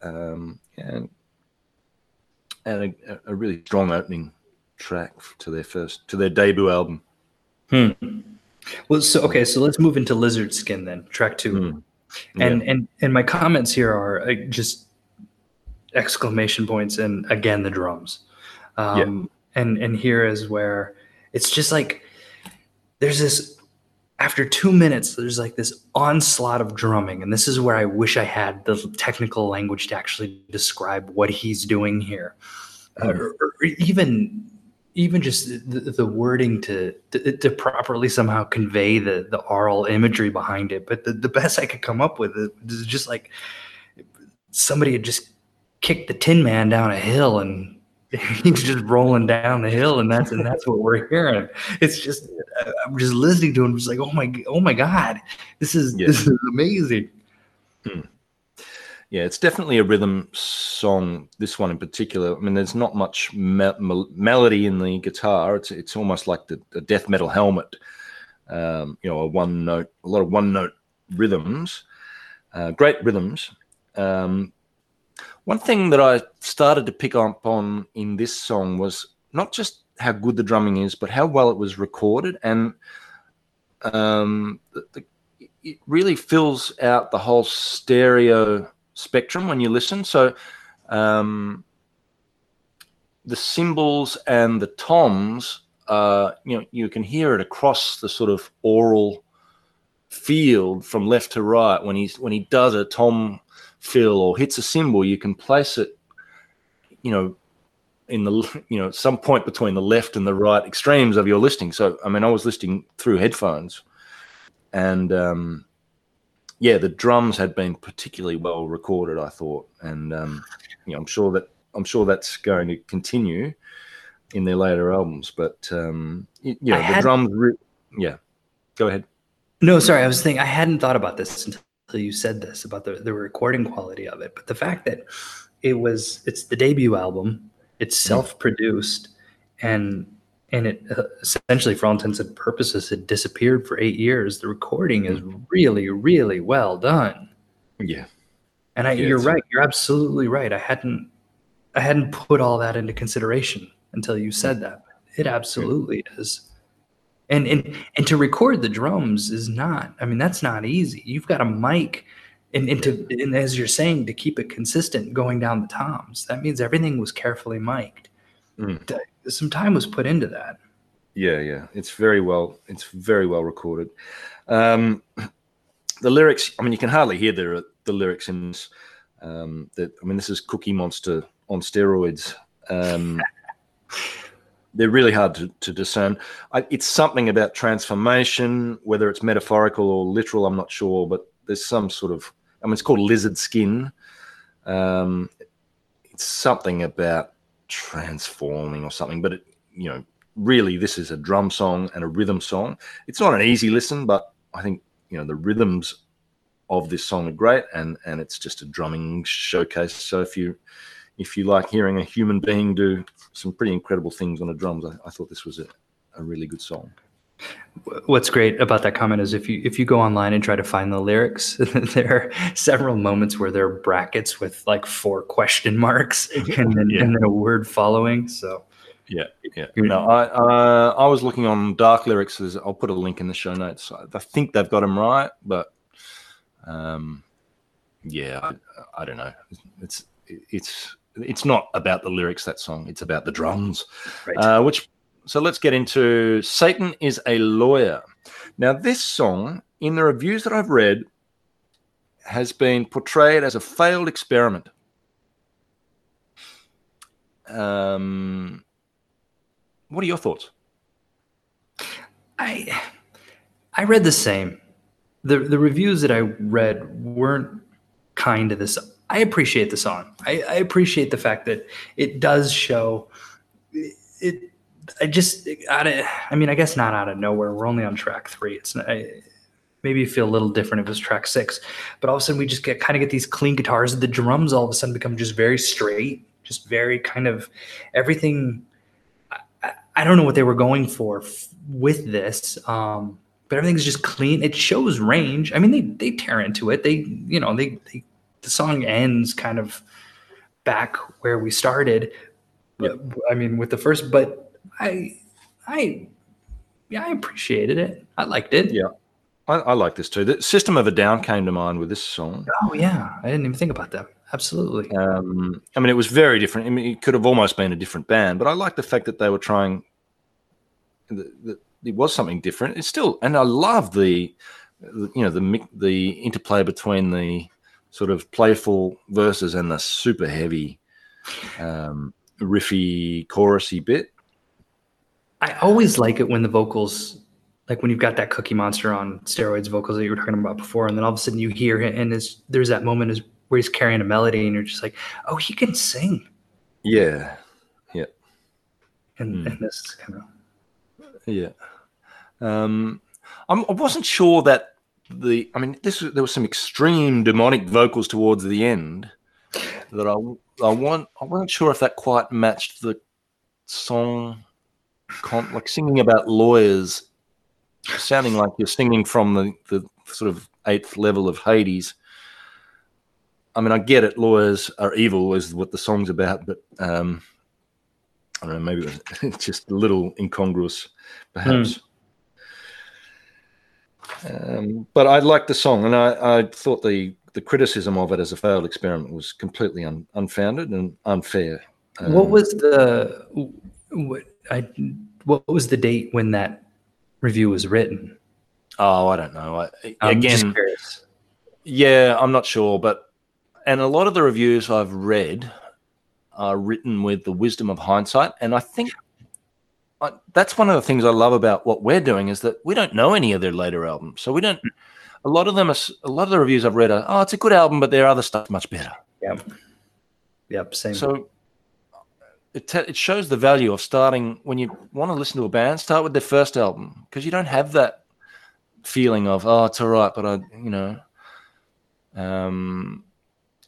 [SPEAKER 1] um, and and a, a really strong opening track to their first to their debut album.
[SPEAKER 2] Hmm. Well, so okay, so let's move into Lizard Skin then, track two.
[SPEAKER 1] Mm.
[SPEAKER 2] And and and my comments here are uh, just exclamation points and again the drums. Um, And and here is where it's just like there's this after two minutes there's like this onslaught of drumming and this is where i wish i had the technical language to actually describe what he's doing here uh, or, or even even just the, the wording to, to, to properly somehow convey the the oral imagery behind it. But the, the best i could come up with is just like somebody had just kicked the tin man down a hill and *laughs* he's just rolling down the hill and that's and that's what we're hearing. It's just i'm just listening to him just like oh my oh my god this is
[SPEAKER 1] Yeah.
[SPEAKER 2] this is amazing hmm.
[SPEAKER 1] Yeah, it's definitely a rhythm song. This one in particular. I mean, there's not much me- mel- melody in the guitar. It's it's almost like the, the death metal helmet. Um, you know, a one note, a lot of one note rhythms, uh, great rhythms. Um, one thing that I started to pick up on in this song was not just how good the drumming is, but how well it was recorded, and um, the, the, it really fills out the whole stereo spectrum when you listen. So um, the cymbals and the toms, uh, you know, you can hear it across the sort of oral field from left to right. When he's when he does a tom fill or hits a cymbal, you can place it, you know, in the you know some point between the left and the right extremes of your listening. So I mean, I was listening through headphones, and um, yeah, the drums had been particularly well recorded, I thought, and um, you know, I'm sure that I'm sure that's going to continue in their later albums. But um,
[SPEAKER 2] I
[SPEAKER 1] the
[SPEAKER 2] had-
[SPEAKER 1] drums, re- yeah. Go ahead.
[SPEAKER 2] no sorry i was thinking i hadn't thought about this until you said this about the, the recording quality of it but the fact that it was it's the debut album it's self-produced and and it uh, essentially for all intents and purposes had disappeared for eight years the recording is really really well done
[SPEAKER 1] Yeah,
[SPEAKER 2] And I,
[SPEAKER 1] Yeah,
[SPEAKER 2] you're right. You're absolutely right. I hadn't, I hadn't put all that into consideration until you said that. It absolutely is. And and and to record the drums is not. I mean, that's not easy. You've got a mic, and and to and as you're saying, to keep it consistent going down the toms. That means everything was carefully mic'd.
[SPEAKER 1] Mm.
[SPEAKER 2] Some time was put into that.
[SPEAKER 1] yeah, yeah. It's very well. It's very well recorded. Um, the lyrics. I mean, you can hardly hear the the lyrics in. this. Um, that I mean, this is Cookie Monster on steroids. Um, *laughs* they're really hard to, to discern. I, it's something about transformation, whether it's metaphorical or literal. I'm not sure, but there's some sort of. I mean, it's called lizard skin. Um, it's something about transforming or something, but it, you know, really, this is a drum song and a rhythm song. It's not an easy listen, but I think you know the rhythms of this song are great, and and it's just a drumming showcase. So if you if you like hearing a human being do some pretty incredible things on the drums, I, I thought this was a, a really good song.
[SPEAKER 2] What's great about that comment is if you if you go online and try to find the lyrics, *laughs* there are several moments where there are brackets with like four question marks and then,
[SPEAKER 1] Yeah.
[SPEAKER 2] and then a word following. So
[SPEAKER 1] Yeah, yeah.
[SPEAKER 2] Good.
[SPEAKER 1] No, I uh, I was looking on Dark Lyrics. I'll put a link in the show notes. I I think they've got them right, but um, yeah, I, I don't know. It's it's it's not about the lyrics that song. It's about the drums,
[SPEAKER 2] Right.
[SPEAKER 1] uh, which so let's get into Satan is a lawyer. Now, this song, in the reviews that I've read, has been portrayed as a failed experiment. Um, what are your thoughts?
[SPEAKER 2] I I read the same. The the reviews that I read weren't kind to this. I appreciate the song. I, I appreciate the fact that it does show it. I just out of. I mean, I guess not out of nowhere. We're only on track three. It's not, I, maybe feel a little different if it was track six, but all of a sudden we just get kind of get these clean guitars. The drums all of a sudden become just very straight, just very kind of everything. I, I don't know what they were going for f- with this. Um, but everything's just clean. It shows range. I mean, they they tear into it. They you know they, they the song ends kind of back where we started.
[SPEAKER 1] Yep.
[SPEAKER 2] I mean, with the first, but I I yeah, I appreciated it. I liked it.
[SPEAKER 1] Yeah. I, I like this too. The System of a Down came to mind with this song.
[SPEAKER 2] Oh yeah, I didn't even think about that. Absolutely.
[SPEAKER 1] Um, I mean, it was very different. I mean, it could have almost been a different band, but I like the fact that they were trying. The, the, it was something different. It's still, and I love the, you know, the the interplay between the sort of playful verses and the super heavy, um, riffy, chorusy bit.
[SPEAKER 2] I always like it when the vocals, like when you've got that Cookie Monster on steroids vocals that you were talking about before, and then all of a sudden you hear it, and there's there's that moment is where he's carrying a melody, and you're just like, oh, he can sing,
[SPEAKER 1] Yeah, yeah.
[SPEAKER 2] and,
[SPEAKER 1] Hmm.
[SPEAKER 2] and this kind of
[SPEAKER 1] yeah. Um, I'm, I wasn't sure that the. I mean, this there was some extreme demonic vocals towards the end that I I want. I wasn't sure if that quite matched the song, con- like singing about lawyers, sounding like you're singing from the the sort of eighth level of Hades. I mean, I get it. Lawyers are evil, is what the song's about, but um, I don't know. Maybe it was *laughs* just a little incongruous, perhaps. Um, but I liked the song, and I, I thought the the criticism of it as a failed experiment was completely un, unfounded and unfair.
[SPEAKER 2] what
[SPEAKER 1] Um,
[SPEAKER 2] was the what I what was the date when that review was written?
[SPEAKER 1] Oh, I don't know. I,
[SPEAKER 2] I'm
[SPEAKER 1] again, yeah, I'm not sure, but and a lot of the reviews I've read are written with the wisdom of hindsight, and I think I, that's one of the things I love about what we're doing is that we don't know any of their later albums, so we don't. A lot of them, are, a lot of the reviews I've read are, oh, it's a good album, but their other stuff's much better.
[SPEAKER 2] Yep. Yep. Same.
[SPEAKER 1] So it, te- it shows the value of starting when you want to listen to a band, start with their first album because you don't have that feeling of oh, it's all right, but I, you know, um,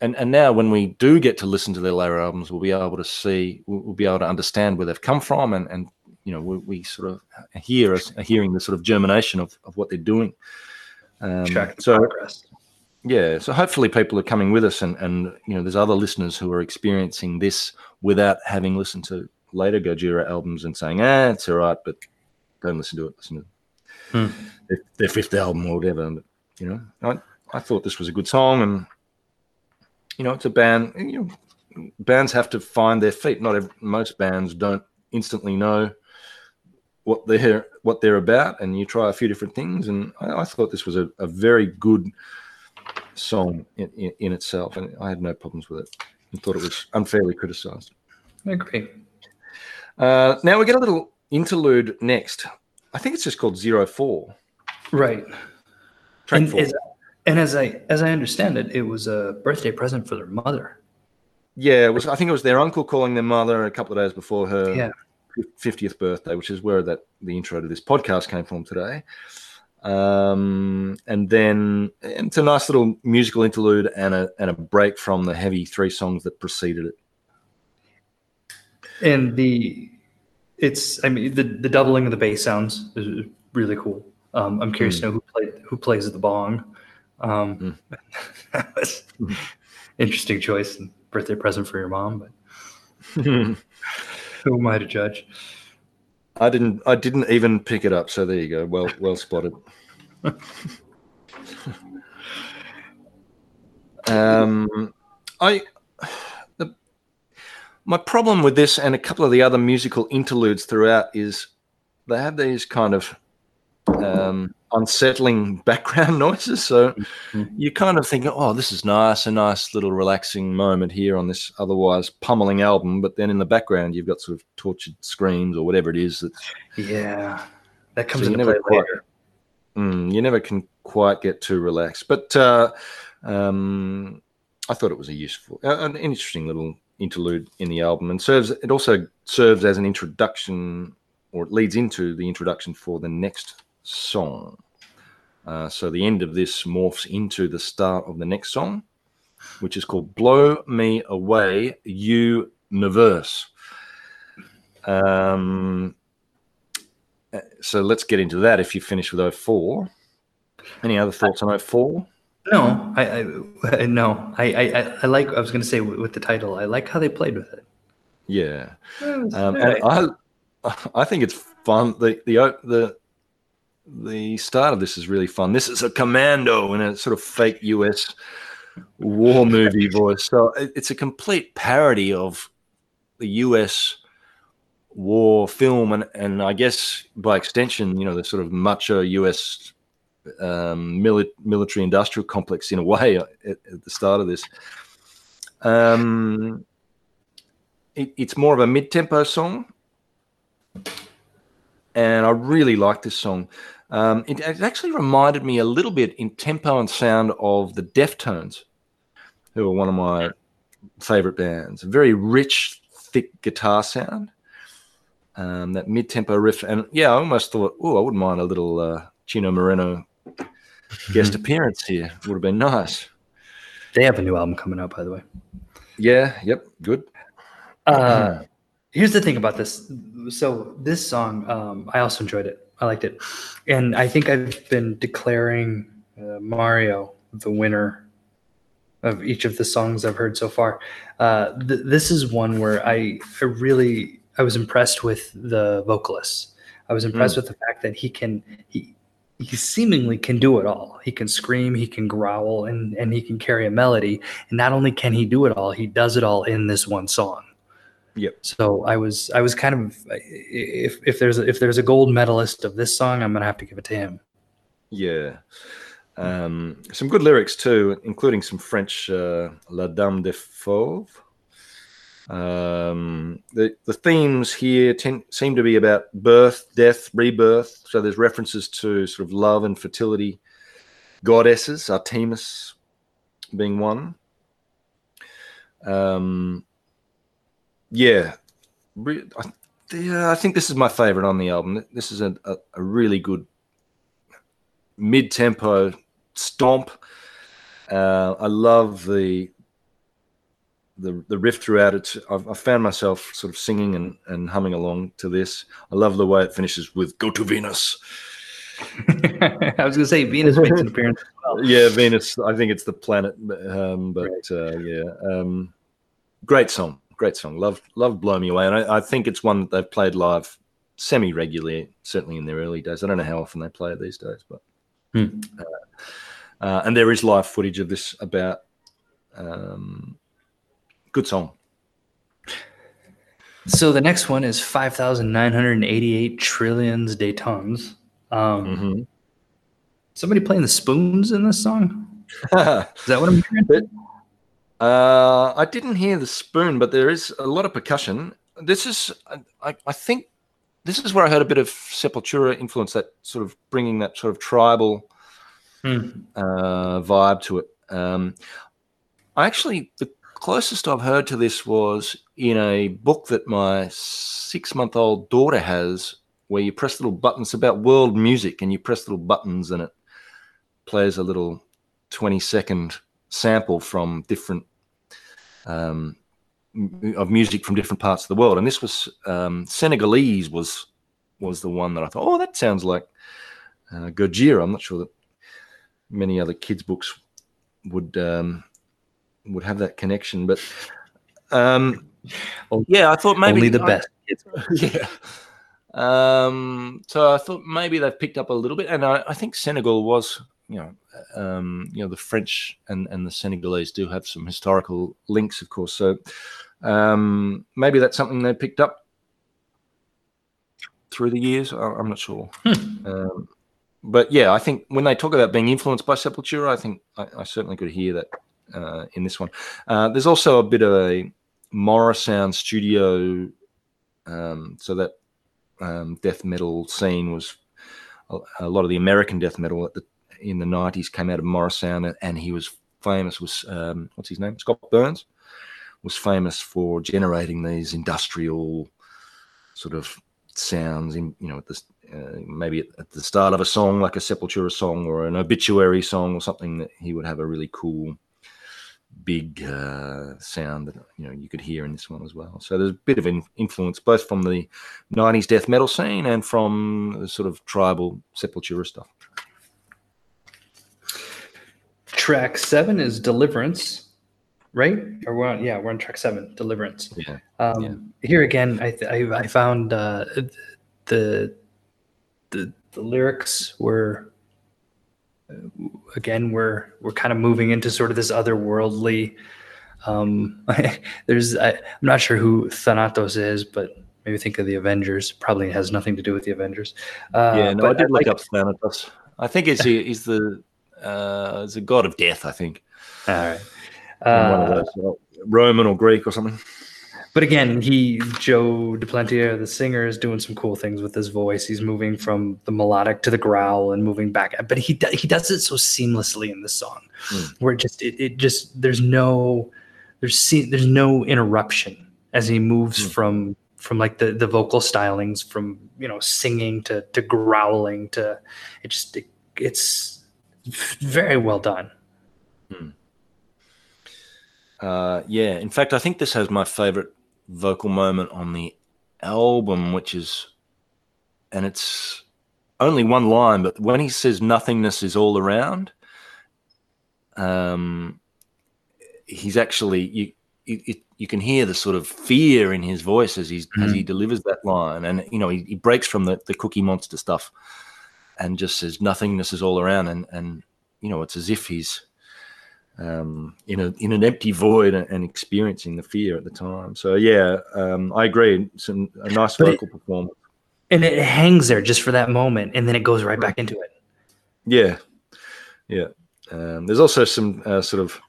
[SPEAKER 1] and and now when we do get to listen to their later albums, we'll be able to see, we'll, we'll be able to understand where they've come from, and and you know, we, we sort of hear us hearing the sort of germination of of what they're doing. Um, so
[SPEAKER 2] progress.
[SPEAKER 1] yeah, so hopefully people are coming with us, and and you know, there's other listeners who are experiencing this without having listened to later Gojira albums and saying, ah, it's all right, but don't listen to it. Listen to
[SPEAKER 2] Hmm.
[SPEAKER 1] their, their fifth album or whatever. But you know, I I thought this was a good song, and you know, it's a band. You know, bands have to find their feet. Not ev most bands don't instantly know what they're what they're about, and you try a few different things. And I, I thought this was a, a very good song in, in, in itself, and I had no problems with it. I thought it was unfairly criticised.
[SPEAKER 2] I agree.
[SPEAKER 1] Uh, now we get a little interlude next. I think it's just called Zero Four.
[SPEAKER 2] Right.
[SPEAKER 1] Track
[SPEAKER 2] And,
[SPEAKER 1] four.
[SPEAKER 2] as, and as I as I understand it, it was a birthday present for their mother.
[SPEAKER 1] Yeah, it was. I think it was their uncle calling their mother a couple of days before her
[SPEAKER 2] Yeah.
[SPEAKER 1] fiftieth birthday, which is where that the intro to this podcast came from today. Um, and then it's a nice little musical interlude and a and a break from the heavy three songs that preceded it.
[SPEAKER 2] And the it's I mean the the doubling of the bass sounds is really cool. Um, I'm curious to know who played who plays the bong. Um, *laughs* that was interesting choice and birthday present for your mom, but *laughs* who am I to judge?
[SPEAKER 1] I didn't. I didn't even pick it up. So there you go. Well, well spotted. um, I. The, my problem with this and a couple of the other musical interludes throughout is they have these kind of um, unsettling *laughs* background noises. So
[SPEAKER 2] Mhm.
[SPEAKER 1] you kind of think, oh, this is nice, a nice little relaxing moment here on this otherwise pummeling album. But then in the background, you've got sort of tortured screams or whatever it is that
[SPEAKER 2] Yeah, that comes
[SPEAKER 1] So you
[SPEAKER 2] into
[SPEAKER 1] never
[SPEAKER 2] play
[SPEAKER 1] quite-
[SPEAKER 2] later.
[SPEAKER 1] mm, you never can quite get too relaxed. But uh, um, I thought it was a useful, uh, an interesting little interlude in the album, and serves. It also serves as an introduction, or it leads into the introduction for the next song. Uh, so the end of this morphs into the start of the next song, which is called "Blow Me Away, Universe." Um, so let's get into that. If you finish with 04. Any other thoughts on 04?
[SPEAKER 2] No, I, I *laughs* no, I, I, I- I like. I was going to say with with the title, I like how they played with it.
[SPEAKER 1] Yeah.
[SPEAKER 2] Um,
[SPEAKER 1] Um, and I, I think it's fun. The, the, the, the start of this is really fun. This is a commando in a sort of fake US war *laughs* movie voice. So it's a complete parody of the US war film, and, and I guess by extension, you know, the sort of macho US um, mili- military industrial complex in a way at, at the start of this. Um, it, it's more of a mid-tempo song, and I really like this song. Um, it, it actually reminded me a little bit in tempo and sound of the Deftones, who are one of my favorite bands. A very rich, thick guitar sound. Um, that mid-tempo riff, and yeah, I almost thought, oh, I wouldn't mind a little uh, Chino Moreno *laughs* guest appearance here. Would have been nice.
[SPEAKER 2] They have a new album coming out, by the way.
[SPEAKER 1] Yeah. Yep. Good.
[SPEAKER 2] Uh, here's the thing about this. So this song, um, I also enjoyed it. I liked it, and I think I've been declaring uh, Mario the winner of each of the songs I've heard so far. Uh, th- this is one where I, I really I was impressed with the vocalist. I was impressed with the fact that he can he he seemingly can do it all. He can scream, he can growl, and and he can carry a melody. And not only can he do it all, he does it all in this one song.
[SPEAKER 1] Yep.
[SPEAKER 2] So I was I was kind of if if there's a, if there's a gold medalist of this song, I'm gonna have to give it to him.
[SPEAKER 1] Yeah. Um, some good lyrics too, including some French uh, La Dame de Fauve. Um, the, the themes here tend, seem to be about birth, death, rebirth. So there's references to sort of love and fertility goddesses, Artemis being one. Um, yeah, I, yeah, I think this is my favorite on the album. This is a, a, a really good mid-tempo stomp. Uh, I love the the the riff throughout it. I've, I found myself sort of singing and, and humming along to this. I love the way it finishes with "Go to Venus." *laughs*
[SPEAKER 2] I was gonna say Venus makes an appearance as well.
[SPEAKER 1] Yeah, Venus. I think it's the planet, um, but uh, yeah, um, great song, great song. Love love "Blow Me Away," and I, I think it's one that they've played live semi regularly, certainly in their early days. I don't know how often they play it these days, but
[SPEAKER 2] Hmm.
[SPEAKER 1] uh, uh, and there is live footage of this about. Um, good song.
[SPEAKER 2] So the next one is five thousand nine hundred eighty-eight trillions de tons. Um,
[SPEAKER 1] Mm-hmm.
[SPEAKER 2] Somebody playing the spoons in this song? *laughs* Is that what I'm hearing?
[SPEAKER 1] Uh, I didn't hear the spoon, but there is a lot of percussion. This is, I, I think, this is where I heard a bit of Sepultura influence. That sort of bringing that sort of tribal
[SPEAKER 2] Hmm.
[SPEAKER 1] uh, vibe to it. Um, I actually, the closest I've heard to this was in a book that my six-month-old daughter has, where you press little buttons about world music, and you press little buttons, and it plays a little twenty-second sample from different um, of music from different parts of the world. And this was um, Senegalese was was the one that I thought, oh, that sounds like uh, Gojira. I'm not sure that many other kids' books would um, would have that connection, but um, yeah, I thought maybe
[SPEAKER 2] Only the
[SPEAKER 1] I-
[SPEAKER 2] best. *laughs*
[SPEAKER 1] yeah. Um, so I thought maybe they've picked up a little bit, and I, I think Senegal was, you know, um, you know, the French and, and the Senegalese do have some historical links, of course. So um, maybe that's something they picked up. through the years. I, am not sure. Hmm. Um, but yeah, I think when they talk about being influenced by Sepultura, I think I, I certainly could hear that uh, in this one. Uh, there's also a bit of a Morrisound studio, um, so that um, death metal scene was a, a, lot of the American death metal at the, in the 90s came out of Morrisound, and he was famous. Was um, what's his name? Scott Burns was famous for generating these industrial sort of sounds in you know at this uh, maybe at, the start of a song like a sepultura song or an obituary song or something that he would have a really cool big uh, sound that you know you could hear in this one as well so there's a bit of in- influence both from the 90s death metal scene and from the sort of tribal sepultura stuff
[SPEAKER 2] track seven is deliverance right? Or we're on, yeah, we're on track seven, Deliverance. Yeah. Um, yeah. Here again, I, I, I found uh, the, the the lyrics were again we're we're kind of moving into sort of this otherworldly. Um, *laughs* there's I, am not sure who Thanatos is, but maybe think of the Avengers. Probably has nothing to do with the Avengers.
[SPEAKER 1] Uh, yeah, no, I did I look like, up Thanatos. I think it's *laughs* he's the uh, he's a god of death. I think.
[SPEAKER 2] All right
[SPEAKER 1] one of uh, those, Roman or Greek or something.
[SPEAKER 2] But again, he Joe Duplantier, the singer, is doing some cool things with his voice. He's moving from the melodic to the growl and moving back. But he he does it so seamlessly in this song, mm. where it just it, it just there's no there's there's no interruption as he moves mm. from from like the the vocal stylings from you know singing to to growling to it just it, it's very well done. Mm.
[SPEAKER 1] Uh, yeah, in fact, I think this has my favorite vocal moment on the album, which is, and it's only one line, but when he says nothingness is all around, um, he's actually you. It, you can hear the sort of fear in his voice as he's mm-hmm. as he mm-hmm. delivers that line, and you know he, he breaks from the, the Cookie Monster stuff, and just says nothingness is all around, and and you know it's as if he's um, in a in an empty void and, and, experiencing the fear at the time. So yeah, um, I agree. It's a, a nice but vocal it, performance,
[SPEAKER 2] and it hangs there just for that moment, and then it goes right back into it.
[SPEAKER 1] Yeah, yeah. Um, there's also some uh, sort of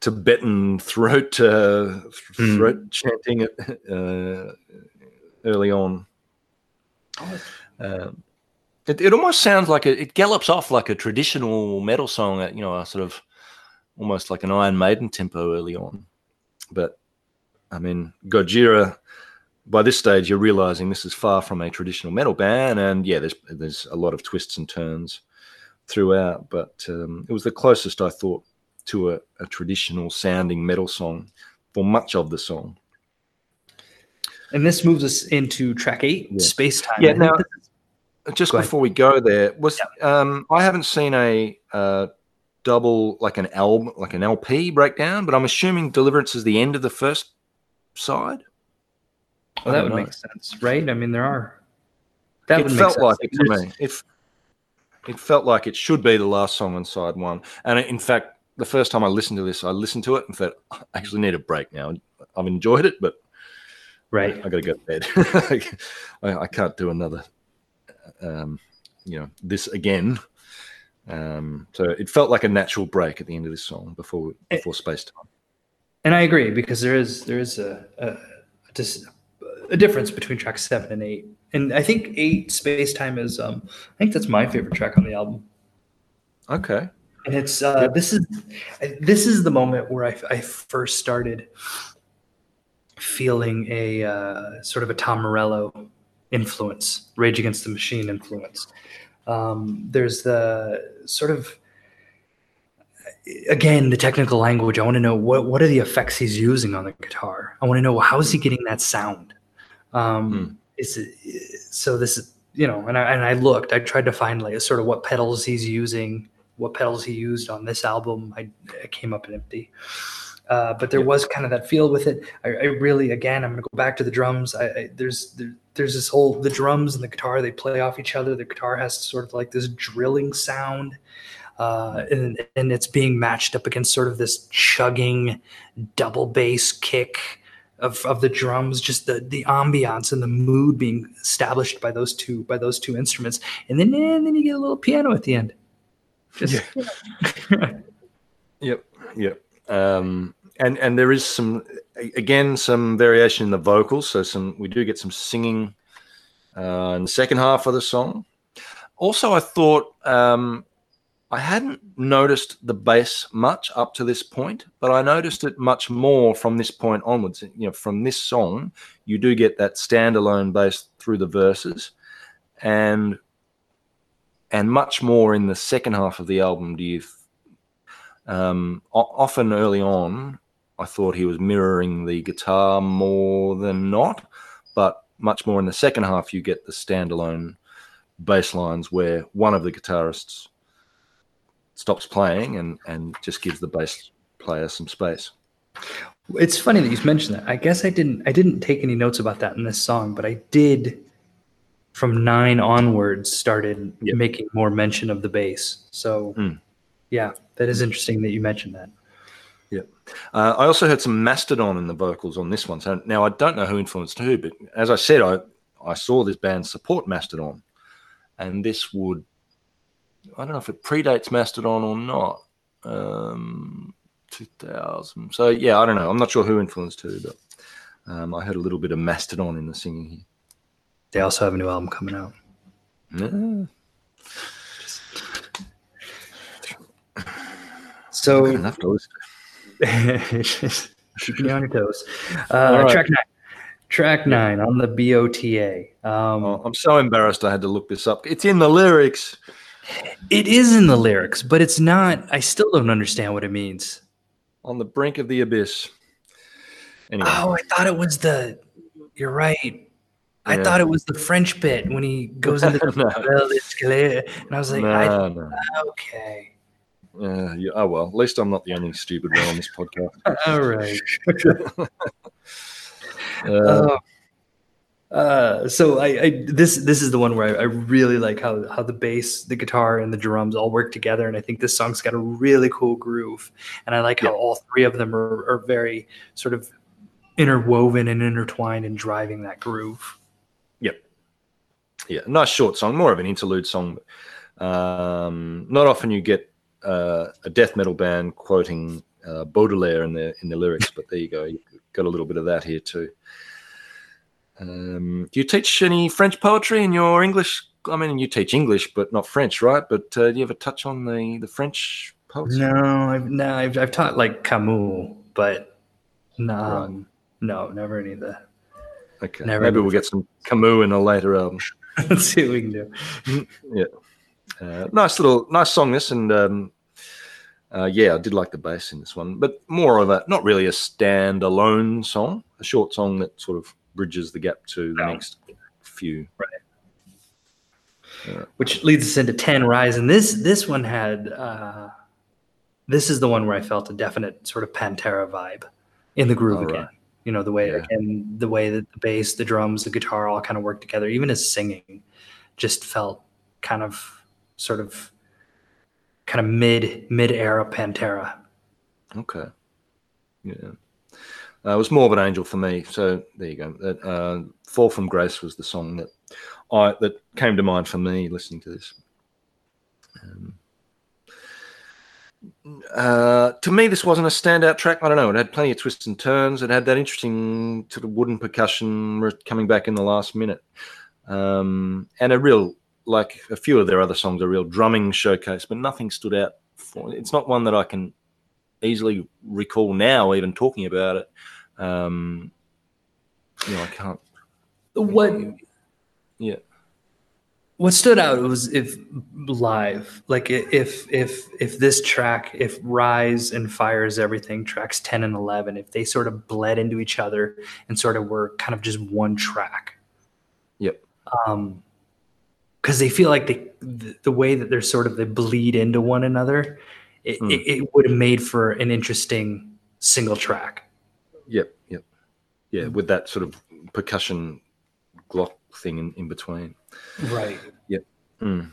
[SPEAKER 1] Tibetan throat uh, hmm. throat mm. chanting it uh, early on. Oh. Um, it, it almost sounds like a, it gallops off like a traditional metal song, you know, a sort of almost like an Iron Maiden tempo early on. But I mean, Gojira. By this stage, you're realizing this is far from a traditional metal band, and yeah, there's there's a lot of twists and turns throughout. But um, it was the closest I thought to a, a traditional sounding metal song for much of the song.
[SPEAKER 2] And this moves us into track eight, yeah. Space Time.
[SPEAKER 1] Yeah. Now, just before we go there, was yeah. um, I haven't seen a uh, double like an album like an LP breakdown, but I'm assuming Deliverance is the end of the first side.
[SPEAKER 2] Well, that would know. make sense, right? I mean, there are.
[SPEAKER 1] That it felt like it to me. It, it felt like it should be the last song on side one, and in fact, the first time I listened to this, I listened to it and thought, I actually need a break now. I've enjoyed it, but
[SPEAKER 2] right,
[SPEAKER 1] I, I got to go to bed. *laughs* I, I, can't do another, um, you know, this again um, so it felt like a natural break at the end of this song before before space time.
[SPEAKER 2] And I agree because there is there is a a, a difference between track seven and eight, and I think eight space time is um I think that's my favorite track on the album.
[SPEAKER 1] Okay.
[SPEAKER 2] And it's uh, this is this is the moment where I, I first started feeling a uh, sort of a Tom Morello influence, Rage Against the Machine influence. Um, there's the sort of again the technical language. I want to know what what are the effects he's using on the guitar. I want to know how is he getting that sound. Um, hmm. Is it, so this is you know, and I and I looked. I tried to find like sort of what pedals he's using, what pedals he used on this album. I, I came up empty. Uh, but there was kind of that feel with it. I, I really, again, I'm going to go back to the drums. I, I there's there, there's this whole the drums and the guitar they play off each other. The guitar has sort of like this drilling sound, uh, and and it's being matched up against sort of this chugging double bass kick of, of the drums, just the the ambiance and the mood being established by those two by those two instruments, and then and then you get a little piano at the end. Just,
[SPEAKER 1] Yeah. *laughs* Yep, yep. Um, and and there is some again some variation in the vocals. So some we do get some singing uh, in the second half of the song. Also, I thought um, I hadn't noticed the bass much up to this point, but I noticed it much more from this point onwards. You know, from this song, you do get that standalone bass through the verses, and and much more in the second half of the album. Do you? Um, often early on, I thought he was mirroring the guitar more than not, but much more in the second half, you get the standalone bass lines where one of the guitarists stops playing and and just gives the bass player some space.
[SPEAKER 2] It's funny that you mentioned that. I guess I didn't I didn't take any notes about that in this song, but I did from nine onwards started
[SPEAKER 1] Yep.
[SPEAKER 2] making more mention of the bass. So
[SPEAKER 1] Mm.
[SPEAKER 2] yeah, that is interesting that you mentioned that.
[SPEAKER 1] Uh, I also heard some Mastodon in the vocals on this one. So now I don't know who influenced who, but as I said, I I saw this band support Mastodon, and this would I don't know if it predates Mastodon or not. Um, 2000. So yeah, I don't know. I'm not sure who influenced who, but um, I heard a little bit of Mastodon in the singing here.
[SPEAKER 2] They also have a new album coming out.
[SPEAKER 1] Yeah,
[SPEAKER 2] So
[SPEAKER 1] enough to listen. *laughs*
[SPEAKER 2] keeping you on your toes. Uh,
[SPEAKER 1] right.
[SPEAKER 2] Track nine. Track nine on the BOTA. Um,
[SPEAKER 1] Oh, I'm so embarrassed. I had to look this up. It's in the lyrics.
[SPEAKER 2] It is in the lyrics, but it's not. I still don't understand what it means.
[SPEAKER 1] On the brink of the abyss. Anyway.
[SPEAKER 2] Oh, I thought it was the. You're right. I
[SPEAKER 1] Yeah.
[SPEAKER 2] thought it was the French bit when he goes into *laughs* the
[SPEAKER 1] No.
[SPEAKER 2] And I was like, I,
[SPEAKER 1] no, no.
[SPEAKER 2] okay,
[SPEAKER 1] Uh, yeah, oh well, at least I'm not the only stupid one on this podcast. *laughs*
[SPEAKER 2] all right. *laughs*
[SPEAKER 1] Uh,
[SPEAKER 2] Uh, uh, so I, I this this is the one where I, I really like how how the bass, the guitar, and the drums all work together, and I think this song's got a really cool groove, and I like how all three of them are, are very sort of interwoven and intertwined in driving that groove. Yep.
[SPEAKER 1] Yeah, nice short song, more of an interlude song. Um, not often you get uh, a death metal band quoting uh, Baudelaire in the in the lyrics, but there you go. You got a little bit of that here too. Um, do you teach any French poetry in your English? I mean, you teach English, but not French, right? But uh, do you ever touch on the the French poets?
[SPEAKER 2] No, I've no, I've, I've taught like Camus, but no, um, no, never any of that.
[SPEAKER 1] Okay,
[SPEAKER 2] Never
[SPEAKER 1] maybe we'll get some Camus in a later album. *laughs*
[SPEAKER 2] Let's see what we can do.
[SPEAKER 1] Uh, nice little nice song this and um, uh, yeah i did like the bass in this one but more of a not really a standalone song a short song that sort of bridges the gap to the
[SPEAKER 2] No.
[SPEAKER 1] next few Right.
[SPEAKER 2] which leads us into 10 rise and this this one had uh this is the one where i felt a definite sort of pantera vibe in the groove again
[SPEAKER 1] right.
[SPEAKER 2] you know the way
[SPEAKER 1] Yeah.
[SPEAKER 2] again the way that the bass the drums the guitar all kind of work together even his singing just felt kind of sort of kind of mid mid era pantera
[SPEAKER 1] okay yeah uh, it was more of an angel for me so there you go uh, fall from grace was the song that i that came to mind for me listening to this um, Uh, to me, this wasn't a standout track. I don't know. It had plenty of twists and turns. It had that interesting sort of wooden percussion coming back in the last minute, um, and a real like a few of their other songs, a real drumming showcase. But nothing stood out. For it's not one that I can easily recall now, even talking about it. Um, you know, I can't.
[SPEAKER 2] what
[SPEAKER 1] Yeah.
[SPEAKER 2] what stood out was if live like if if if this track if rise and fire is everything tracks 10 and 11 if they sort of bled into each other and sort of were kind of just one track
[SPEAKER 1] Yep.
[SPEAKER 2] um because they feel like they the, the way that they're sort of they bleed into one another it,
[SPEAKER 1] Hmm.
[SPEAKER 2] it, it would have made for an interesting single track
[SPEAKER 1] Yep. Yep. Yeah, with that sort of percussion glock thing in, in between.
[SPEAKER 2] right
[SPEAKER 1] Mm.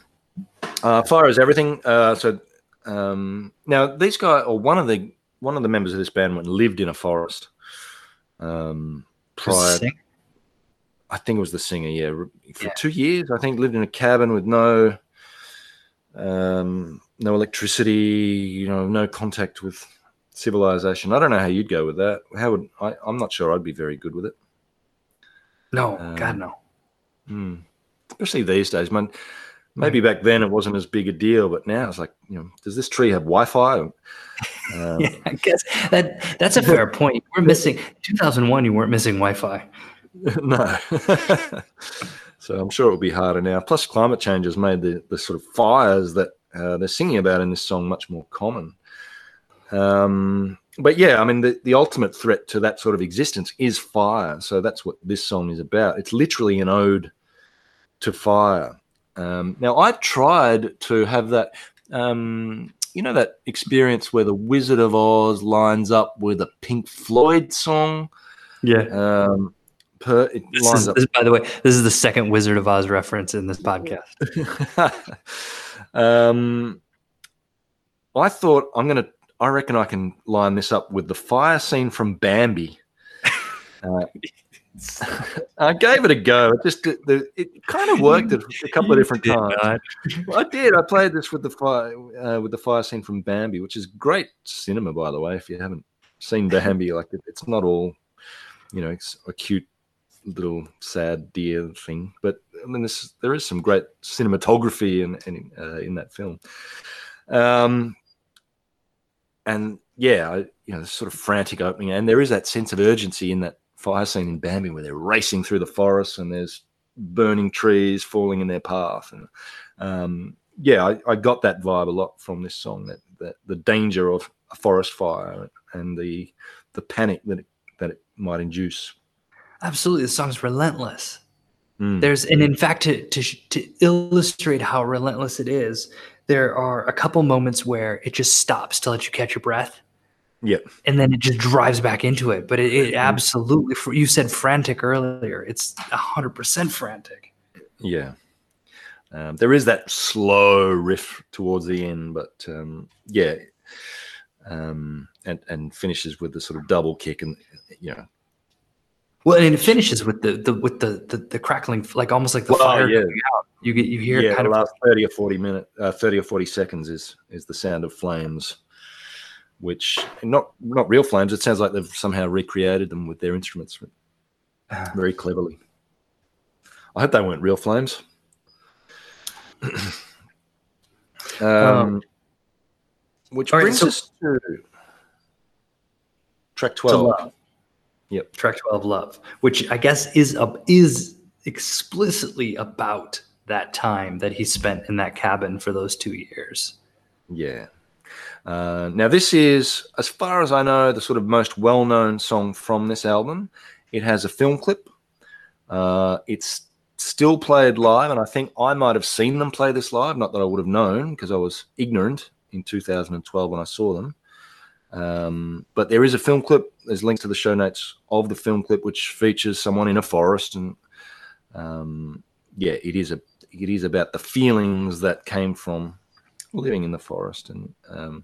[SPEAKER 1] Uh, fire is everything, uh, so um, now these guys, or one of the one of the members of this band, went lived in a forest Um, prior,
[SPEAKER 2] Sing?
[SPEAKER 1] I think it was the singer. Yeah, for
[SPEAKER 2] Yeah.
[SPEAKER 1] two years, I think lived in a cabin with no, um, no electricity. You know, no contact with civilization. I don't know how you'd go with that. How would I? I'm not sure. I'd be very good with it.
[SPEAKER 2] No,
[SPEAKER 1] Um,
[SPEAKER 2] God no.
[SPEAKER 1] Hmm. Especially these days, man. Maybe back then it wasn't as big a deal, but now it's like, you know, does this tree have Wi-Fi? Um, *laughs*
[SPEAKER 2] Yeah, I guess that that's a fair point. We're missing 2001. You weren't missing Wi-Fi. *laughs*
[SPEAKER 1] no. *laughs* so I'm sure it will be harder now. Plus, climate change has made the, the sort of fires that uh, they're singing about in this song much more common. Um, but yeah, I mean, the, the ultimate threat to that sort of existence is fire. So that's what this song is about. It's literally an ode to fire. Um, now, I tried to have that, um, you know, that experience where the Wizard of Oz lines up with a Pink Floyd song.
[SPEAKER 2] Yeah.
[SPEAKER 1] Um, per, it
[SPEAKER 2] This is,
[SPEAKER 1] up
[SPEAKER 2] this, by the way, this is the second Wizard of Oz reference in this podcast. *laughs*
[SPEAKER 1] um, I thought I'm gonna. I reckon I can line this up with the fire scene from Bambi. *laughs* Uh, I gave it a go. It just it, the- it kind of worked at a couple of different times. I did. I played this with the fire uh, with the fire scene from Bambi, which is great cinema, by the way. If you haven't seen Bambi, like it, it's not all, you know, it's a cute little sad deer thing, but I mean, there is some great cinematography in in, uh, in that film. Um, and yeah, I, you know, sort of frantic opening, and there is that sense of urgency in that fire scene in Bambi where they're racing through the forest and there's burning trees falling in their path, and um, yeah, I, I got that vibe a lot from this song. That, that the danger of a forest fire and the the panic that it, that it might induce.
[SPEAKER 2] Absolutely, the song's relentless.
[SPEAKER 1] Mm.
[SPEAKER 2] There's, and in fact, to, to to illustrate how relentless it is, there are a couple moments where it just stops to let you catch your breath,
[SPEAKER 1] Yep.
[SPEAKER 2] and then it just drives back into it. But it, it absolutely, fr- you said frantic earlier. It's hundred percent frantic.
[SPEAKER 1] Yeah. Um, there is that slow riff towards the end, but um, yeah, um, and and finishes with the sort of double kick, and you know,
[SPEAKER 2] Well, and it finishes with the the with the the, the crackling, like almost like the
[SPEAKER 1] Well,
[SPEAKER 2] fire.
[SPEAKER 1] yeah.
[SPEAKER 2] going out. You get you hear
[SPEAKER 1] yeah,
[SPEAKER 2] kind
[SPEAKER 1] the
[SPEAKER 2] of
[SPEAKER 1] last thirty or forty minute, uh, thirty or forty seconds is is the sound of flames, which not not real flames. It sounds like they've somehow recreated them with their instruments very cleverly. I hope they weren't real flames. *clears throat* um, which
[SPEAKER 2] all right,
[SPEAKER 1] brings
[SPEAKER 2] so-
[SPEAKER 1] us to track twelve.
[SPEAKER 2] love.
[SPEAKER 1] Yep.
[SPEAKER 2] Track twelve, love, which I guess is a, is explicitly about that time that he spent in that cabin for those two years.
[SPEAKER 1] Yeah. Uh, now, this is, as far as I know, the sort of most well known song from this album. It has a film clip. Uh, it's still played live, and I think I might have seen them play this live. Not that I would have known because I was ignorant in 2012 when I saw them. Um, but there is a film clip. There's links to the show notes of the film clip, which features someone in a forest, and um, yeah, it is a it is about the feelings that came from living in the forest, and um,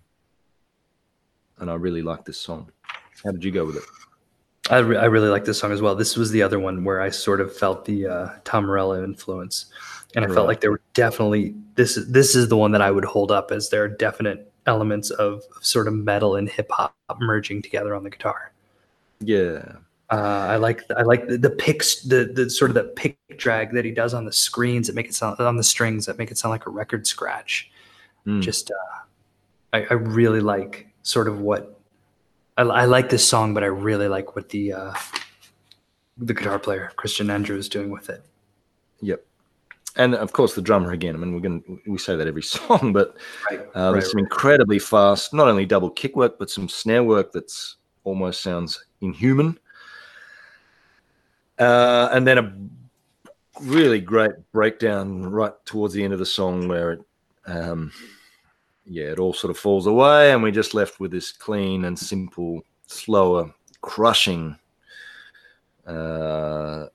[SPEAKER 1] and I really like this song. How did you go with it?
[SPEAKER 2] I, re- I really like this song as well. This was the other one where I sort of felt the uh, Tom Morello influence, and I
[SPEAKER 1] Right.
[SPEAKER 2] felt like there were definitely this. This is the one that I would hold up as there are definite elements of, of sort of metal and hip hop merging together on the guitar.
[SPEAKER 1] Yeah,
[SPEAKER 2] Uh, I like I like the, the picks the the sort of the pick drag that he does on the screens that make it sound on the strings that make it sound like a record scratch.
[SPEAKER 1] Mm.
[SPEAKER 2] Just uh, I, I really like sort of what I, I like this song, but I really like what the uh, the guitar player Christian Andreu is doing with it.
[SPEAKER 1] yep. And of course, the drummer again. I mean, we're going we say that every *laughs* song, but
[SPEAKER 2] Right.
[SPEAKER 1] uh, there's some incredibly fast, not only double kick work, but some snare work that's almost sounds inhuman. Uh, and then a really great breakdown right towards the end of the song where it, um, yeah, it all sort of falls away, and we're just left with this clean and simple, slower, crushing uh,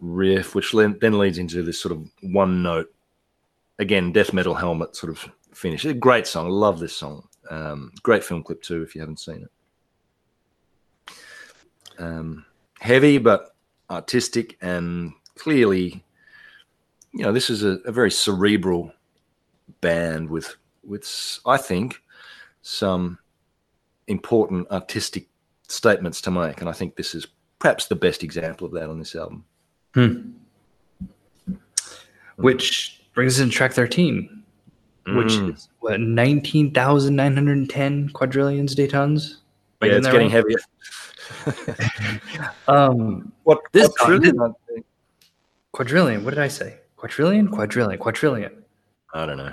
[SPEAKER 1] riff, which then leads into this sort of one note, again, death metal helmet sort of finish. A great song. I love this song. Um, great film clip too, if you haven't seen it. um, heavy but artistic and clearly, you know, this is a, a very cerebral band with with I think some important artistic statements to make, and I think this is perhaps the best example of that on this album.
[SPEAKER 2] Hmm. Which brings us into track 13, which
[SPEAKER 1] Mm.
[SPEAKER 2] is what, 19,910 quadrillions de tons?
[SPEAKER 1] Yeah, it's getting
[SPEAKER 2] right?
[SPEAKER 1] heavier. *laughs*
[SPEAKER 2] Um,
[SPEAKER 1] what
[SPEAKER 2] This
[SPEAKER 1] what
[SPEAKER 2] song-
[SPEAKER 1] trillion?
[SPEAKER 2] Quadrillion, what did I say? Quadrillion? Quadrillion, quadrillion.
[SPEAKER 1] I don't know.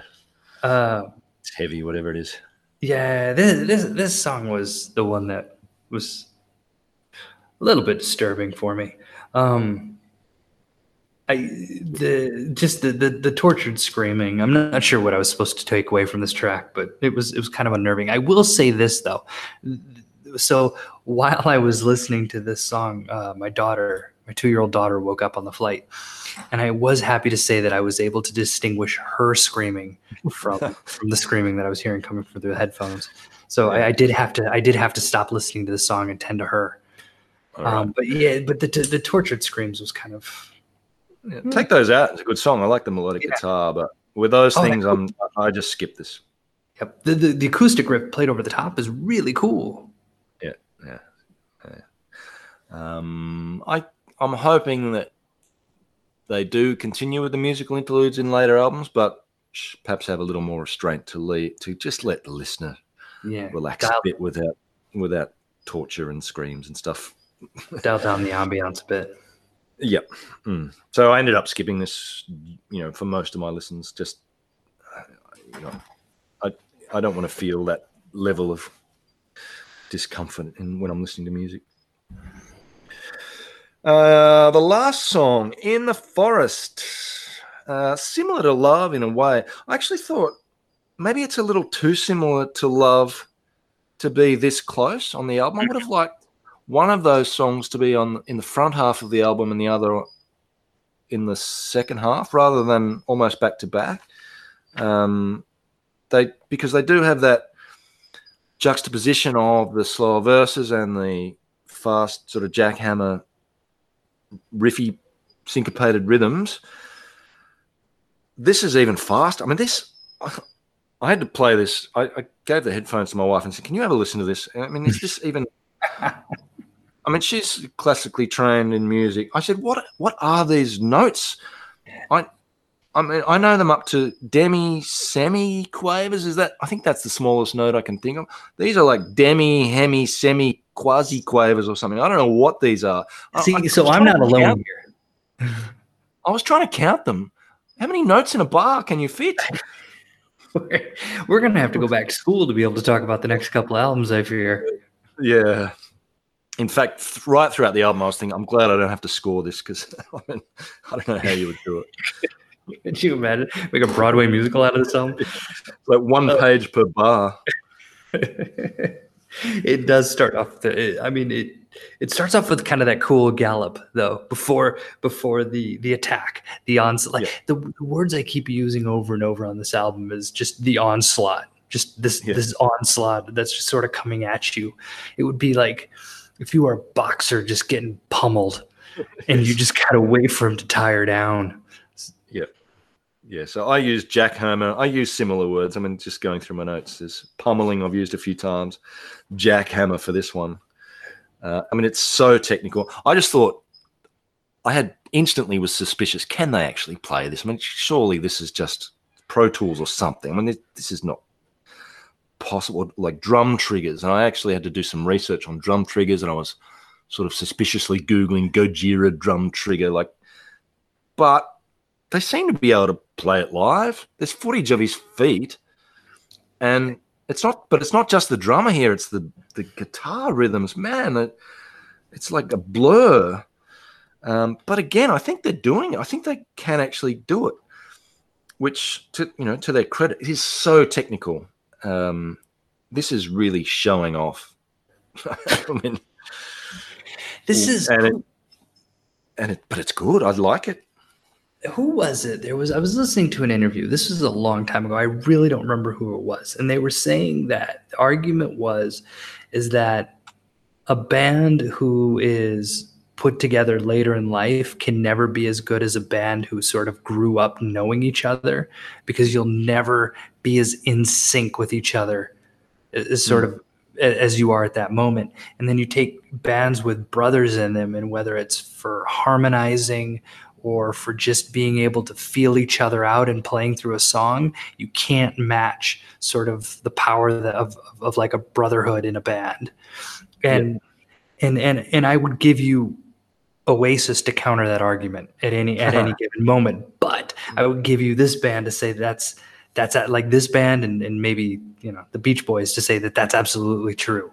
[SPEAKER 2] Uh,
[SPEAKER 1] It's heavy, whatever it is.
[SPEAKER 2] yeah, this, this, this song was the one that was a little bit disturbing for me. Um, I the just the, the the tortured screaming. I'm not sure what I was supposed to take away from this track, but it was it was kind of unnerving. I will say this though. So while I was listening to this song, uh, my daughter, my two year old daughter, woke up on the flight, and I was happy to say that I was able to distinguish her screaming from *laughs* from the screaming that I was hearing coming from the headphones. So I, I did have to I did have to stop listening to the song and tend to her.
[SPEAKER 1] Right.
[SPEAKER 2] Um, but yeah, but the the tortured screams was kind of
[SPEAKER 1] Yeah, take those out. It's a good song. I like the melodic
[SPEAKER 2] Yeah.
[SPEAKER 1] guitar, but with those
[SPEAKER 2] Oh,
[SPEAKER 1] things, I'm I just skip this.
[SPEAKER 2] yep. The, the the acoustic riff played over the top is really cool. Yeah, yeah, yeah.
[SPEAKER 1] Um, I I'm hoping that they do continue with the musical interludes in later albums, but perhaps have a little more restraint to lead to just let the listener
[SPEAKER 2] Yeah,
[SPEAKER 1] relax
[SPEAKER 2] dial,
[SPEAKER 1] a bit without without torture and screams and stuff.
[SPEAKER 2] dial down the ambiance a bit.
[SPEAKER 1] Yep. Mm. So I ended up skipping this, you know, for most of my listens. Just, you know, I I don't want to feel that level of discomfort in, when I'm listening to music. Uh, the last song, "In the Forest," uh, similar to "Love" in a way. I actually thought maybe it's a little too similar to "Love" to be this close on the album. I would have liked one of those songs to be on in the front half of the album and the other in the second half rather than almost back to back. Um, they because they do have that juxtaposition of the slower verses and the fast sort of jackhammer riffy syncopated rhythms. This is even fast. I mean this i had to play this. I, I gave the headphones to my wife and said can you have a listen to this? I mean is this even *laughs* I mean, she's classically trained in music. I said, "What? What are these notes?" I, I mean, I know them up to demi, semi quavers. Is that? I think that's the smallest note I can think of. These are like demi, hemi, semi, quasi quavers or something. I don't know what these are.
[SPEAKER 2] See,
[SPEAKER 1] I
[SPEAKER 2] so I'm not alone here. *laughs*
[SPEAKER 1] I was trying to count them. How many notes in a bar can you fit? *laughs*
[SPEAKER 2] We're, we're gonna have to go back to school to be able to talk about the next couple albums. I fear.
[SPEAKER 1] Yeah. In fact, th- right throughout the album, I was thinking, I'm glad I don't have to score this because *laughs* I, mean, I don't know how you would do it. *laughs*
[SPEAKER 2] Could you imagine make a Broadway musical out of this album? *laughs*
[SPEAKER 1] Like one
[SPEAKER 2] Oh.
[SPEAKER 1] page per bar.
[SPEAKER 2] it does start off the i mean it it starts off with kind of that cool gallop though before before the the attack the onslaught like
[SPEAKER 1] Yeah.
[SPEAKER 2] the, the words i keep using over and over on this album is just the onslaught just this
[SPEAKER 1] Yeah.
[SPEAKER 2] this onslaught that's just sort of coming at you it would be like if you are a boxer just getting pummeled *laughs* and you just gotta wait for him to tire down
[SPEAKER 1] Yeah. Yeah, so I use jackhammer. I use similar words. I mean, just going through my notes. There's pummeling I've used a few times. Jackhammer for this one. Uh, I mean, it's so technical. I just thought I had instantly was suspicious. Can they actually play this? I mean, surely this is just Pro Tools or something. I mean, this, this is not possible. Like drum triggers, and I actually had to do some research on drum triggers, and I was sort of suspiciously googling Gojira drum trigger. Like, but they seem to be able to play it live. There's footage of his feet, and it's not. But it's not just the drummer here; it's the the guitar rhythms. Man, it, it's like a blur. Um, but again, I think they're doing it. I think they can actually do it, which to you know to their credit, it is so technical. Um, this is really showing off. *laughs* I mean,
[SPEAKER 2] this is
[SPEAKER 1] and it, and it, but it's good. I like it.
[SPEAKER 2] who was it? There was I was listening to an interview. This was a long time ago. I really don't remember who it was. And they were saying that the argument was is that a band who is put together later in life can never be as good as a band who sort of grew up knowing each other because you'll never be as in sync with each other uh, as sort mm. of as you are at that moment. And then you take bands with brothers in them and whether it's for harmonizing or for just being able to feel each other out and playing through a song you can't match sort of the power of, of, of like a brotherhood in a band. And yeah. and and and i would give you Oasis to counter that argument at any at any *laughs* given moment. But I would give you this band to say that's that's at, like this band and, and maybe you know the Beach Boys to say that that's absolutely true.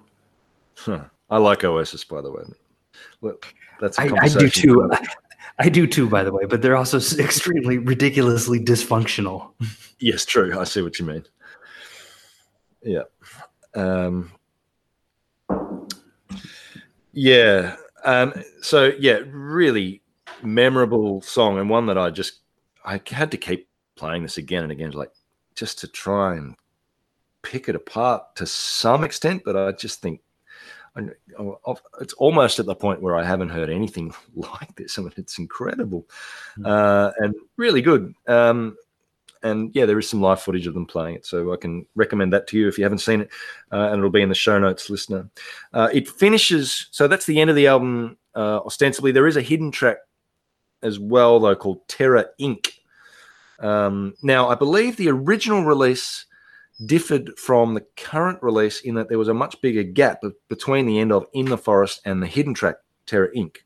[SPEAKER 1] Huh. I like Oasis, by the way.
[SPEAKER 2] Look, that's I, I do too. *laughs* I do too, by the way, but they're also extremely ridiculously dysfunctional. *laughs*
[SPEAKER 1] Yes, true. I see what you mean. Yeah. Um, yeah. Um, so yeah, really memorable song and one that I just I had to keep playing this again and again, like just to try and pick it apart to some extent. But I just think I, it's almost at the point where I haven't heard anything *laughs* like this. I mean, it's incredible hmm. uh, and really good. Um, and yeah, there is some live footage of them playing it, so I can recommend that to you if you haven't seen it, uh, and it'll be in the show notes, listener. Uh, it finishes, so that's the end of the album. Uh, ostensibly, there is a hidden track as well, though, called Terra Inc. Um, now, I believe the original release differed from the current release in that there was a much bigger gap between the end of In the Forest and the hidden track Terra Inc.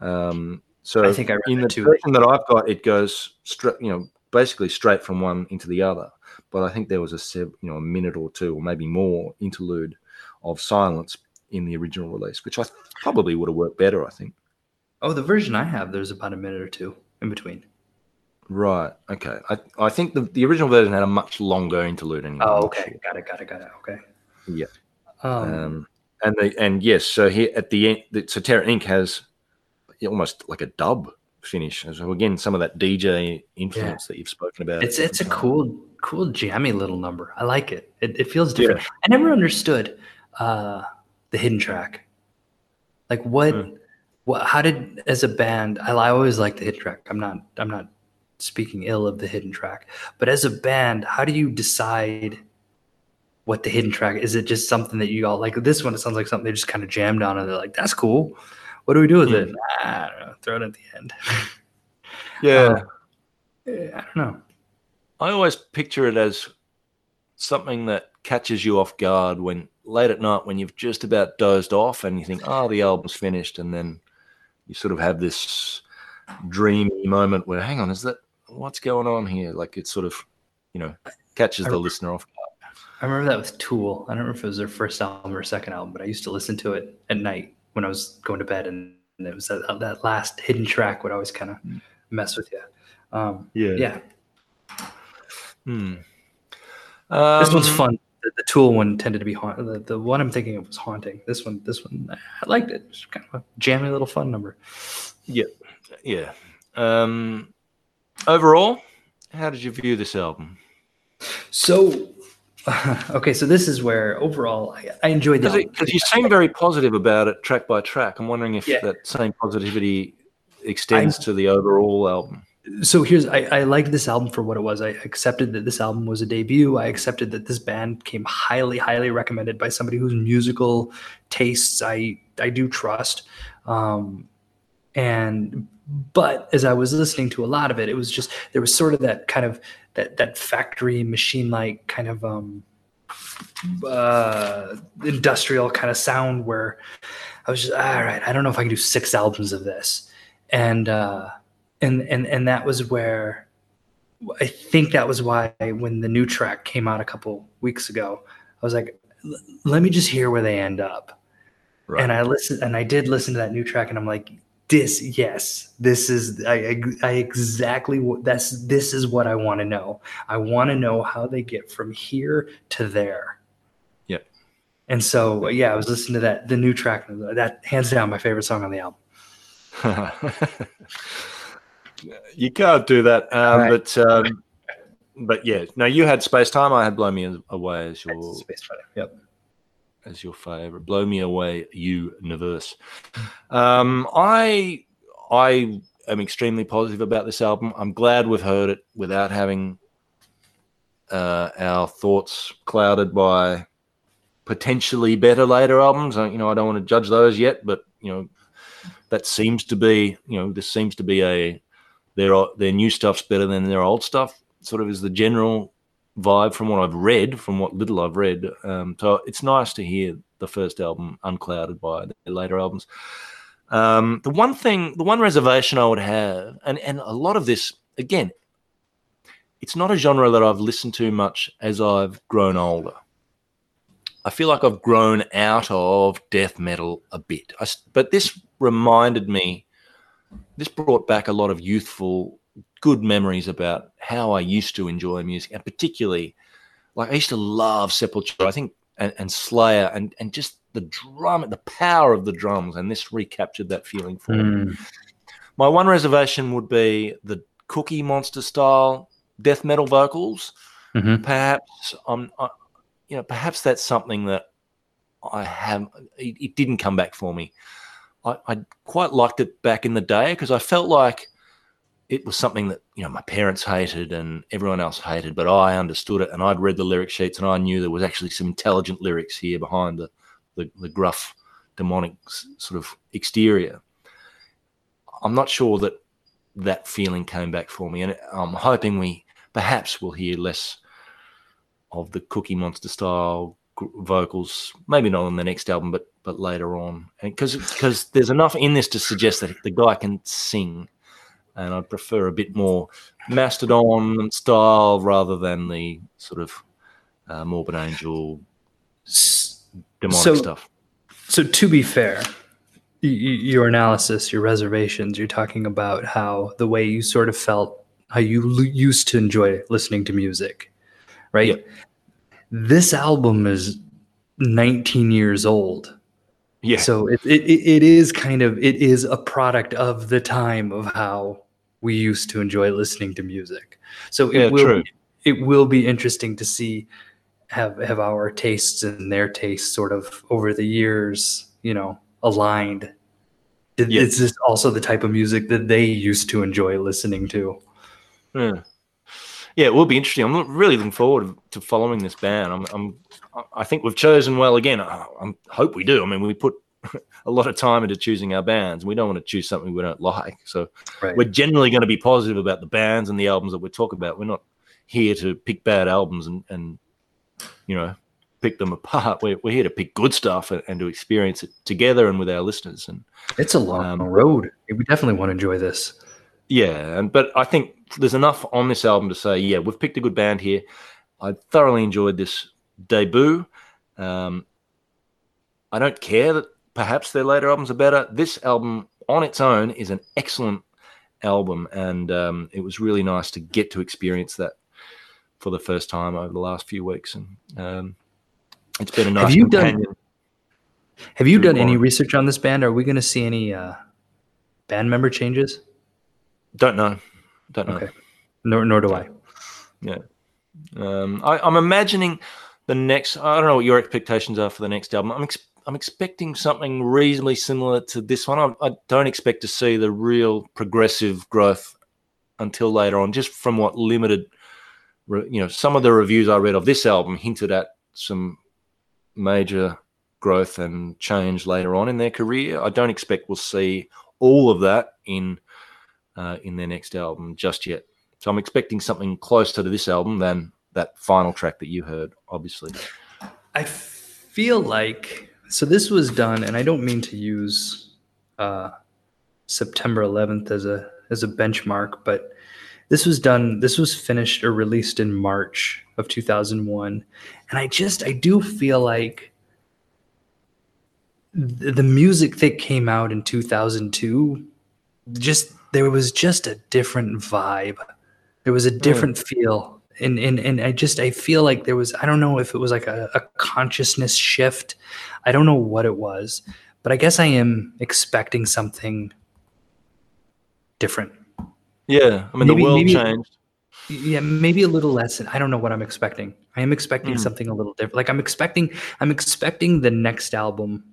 [SPEAKER 1] Um, so
[SPEAKER 2] I think I
[SPEAKER 1] in the version that I've got, it goes straight, you know, basically straight from one into the other. But I think there was a you know a minute or two or maybe more interlude of silence in the original release, which I probably would have worked better. I think.
[SPEAKER 2] Oh, the version I have, there's about a minute or two in between.
[SPEAKER 1] Right. Okay. I, I think the, the original version had a much longer interlude. Anyway.
[SPEAKER 2] Oh, okay. Got it. Got it. Got it. Okay.
[SPEAKER 1] Yeah. Um, um, and the and yes, so here at the end, so Terra Inc. has almost like a dub finish. So again, some of that DJ influence yeah. that you've spoken about.
[SPEAKER 2] It's it's a cool, cool, jammy little number. I like it. It, it feels different. Yeah. I never understood uh, the hidden track. Like what, mm. what? How did as a band? I, I always like the hidden track. I'm not. I'm not speaking ill of the hidden track, but as a band, how do you decide? What the hidden track is? It just something that you all like? This one, it sounds like something they just kind of jammed on, and they're like, "That's cool." What do we do with mm. it? I don't know. Throw it at the end. *laughs*
[SPEAKER 1] yeah. Uh,
[SPEAKER 2] I don't know.
[SPEAKER 1] I always picture it as something that catches you off guard when late at night when you've just about dozed off and you think, oh, the album's finished. And then you sort of have this dreamy moment where, hang on, is that what's going on here? Like it sort of, you know, catches the listener off guard.
[SPEAKER 2] I remember that with Tool. I don't remember if it was their first album or second album, but I used to listen to it at night when I was going to bed, and, and it was that, that last hidden track would always kind of mm. mess with you. Um, yeah, yeah.
[SPEAKER 1] Hmm.
[SPEAKER 2] Um, this one's um, fun. The, the, Tool one tended to be haunting. The, the one I'm thinking of was haunting. This one, this one, I liked it. It's kind of a jammy little fun number.
[SPEAKER 1] Yeah, yeah. Um, overall, how did you view this album?
[SPEAKER 2] So *laughs* okay, so this is where overall I, I enjoyed that
[SPEAKER 1] because you seem very positive about it track by track. I'm wondering if yeah. that same positivity extends I, to the overall album.
[SPEAKER 2] So here's I, I liked this album for what it was. I accepted that this album was a debut. I accepted that this band came highly, highly recommended by somebody whose musical tastes I I do trust. Um, and but as I was listening to a lot of it, it was just there was sort of that kind of that that factory machine like kind of um, uh, industrial kind of sound where I was just all right. I don't know if I can do six albums of this, and uh, and and and that was where I think that was why when the new track came out a couple weeks ago, I was like, let me just hear where they end up. Right. And I listened, and I did listen to that new track, and I'm like, this yes this is i, I exactly that's this is what i want to know. I want to know how they get from here to there.
[SPEAKER 1] Yep.
[SPEAKER 2] And so yeah i was listening to that the new track that hands down my favorite song on the album. *laughs*
[SPEAKER 1] You can't do that um, right. but um, but yeah no you had space time i had blow me away as your
[SPEAKER 2] space time. Yep
[SPEAKER 1] as your favorite. Blow Me Away, Universe. Um, I I am extremely positive about this album. I'm glad we've heard it without having uh, our thoughts clouded by potentially better later albums. You know, I don't want to judge those yet, but you know, that seems to be you know this seems to be a their their new stuff's better than their old stuff. Sort of is the general vibe from what I've read, from what little I've read. Um, so it's nice to hear the first album unclouded by the later albums. Um, the one thing, the one reservation I would have, and and a lot of this, again, it's not a genre that I've listened to much as I've grown older. I feel like I've grown out of death metal a bit, I, but this reminded me. This brought back a lot of youthful good memories about how I used to enjoy music, and particularly, like I used to love Sepultura. I think and, and Slayer, and and just the drum, the power of the drums, and this recaptured that feeling for mm. me. My one reservation would be the Cookie Monster style death metal vocals. Mm-hmm. Perhaps um, I, you know, perhaps that's something that I have. It, it didn't come back for me. I, I quite liked it back in the day because I felt like it was something that you know my parents hated and everyone else hated, but I understood it and I'd read the lyric sheets and I knew there was actually some intelligent lyrics here behind the the, the gruff, demonic sort of exterior. I'm not sure that that feeling came back for me, and um, I'm hoping we perhaps will hear less of the Cookie Monster style vocals. Maybe not on the next album, but but later on, because because there's enough in this to suggest that the guy can sing and I'd prefer a bit more Mastodon style rather than the sort of uh, Morbid Angel demonic so, stuff.
[SPEAKER 2] So, to be fair, y- your analysis, your reservations, you're talking about how the way you sort of felt, how you l- used to enjoy listening to music, right? Yep. This album is 19 years old. Yeah. So it, it it is kind of it is a product of the time of how we used to enjoy listening to music. So it yeah, will true. it will be interesting to see have have our tastes and their tastes sort of over the years, you know, aligned. Yeah. Is this also the type of music that they used to enjoy listening to?
[SPEAKER 1] Yeah. Yeah, it will be interesting. I'm really looking forward to following this band. I'm, I'm I think we've chosen well again. I, I hope we do. I mean, we put *laughs* a lot of time into choosing our bands. We don't want to choose something we don't like. So right. we're generally going to be positive about the bands and the albums that we're talking about. We're not here to pick bad albums and, and you know, pick them apart. We're, we're here to pick good stuff and, and to experience it together and with our listeners. And
[SPEAKER 2] it's a long um, road. We definitely want to enjoy this.
[SPEAKER 1] Yeah, and but I think there's enough on this album to say, yeah, we've picked a good band here. I thoroughly enjoyed this debut. Um, I don't care that perhaps their later albums are better. This album on its own is an excellent album, and um, it was really nice to get to experience that for the first time over the last few weeks. And um, it's been a nice have you companion.
[SPEAKER 2] Done, have you done any research on this band? Are we going to see any uh, band member changes?
[SPEAKER 1] Don't know. Don't know. Okay.
[SPEAKER 2] Nor, nor do I.
[SPEAKER 1] Yeah. Um, I, I'm imagining the next. I don't know what your expectations are for the next album. I'm ex- I'm expecting something reasonably similar to this one. I, I, don't expect to see the real progressive growth until later on, just from what limited, you know, some of the reviews I read of this album hinted at some major growth and change later on in their career. I don't expect we'll see all of that in uh, in their next album just yet. So I'm expecting something closer to this album than that final track that you heard, obviously.
[SPEAKER 2] I feel like so this was done, and I don't mean to use uh, September 11th as a as a benchmark, but this was done. This was finished or released in March of 2001, and I just I do feel like the, the music that came out in 2002 just there was just a different vibe. There was a different mm. feel and and and I just I feel like there was I don't know if it was like a, a consciousness shift. I don't know what it was, but I guess I am expecting something different.
[SPEAKER 1] Yeah, I mean maybe, the world maybe, changed.
[SPEAKER 2] Yeah, maybe a little less. I don't know what I'm expecting. I am expecting
[SPEAKER 1] Mm.
[SPEAKER 2] something a little different. Like I'm expecting, I'm expecting the next album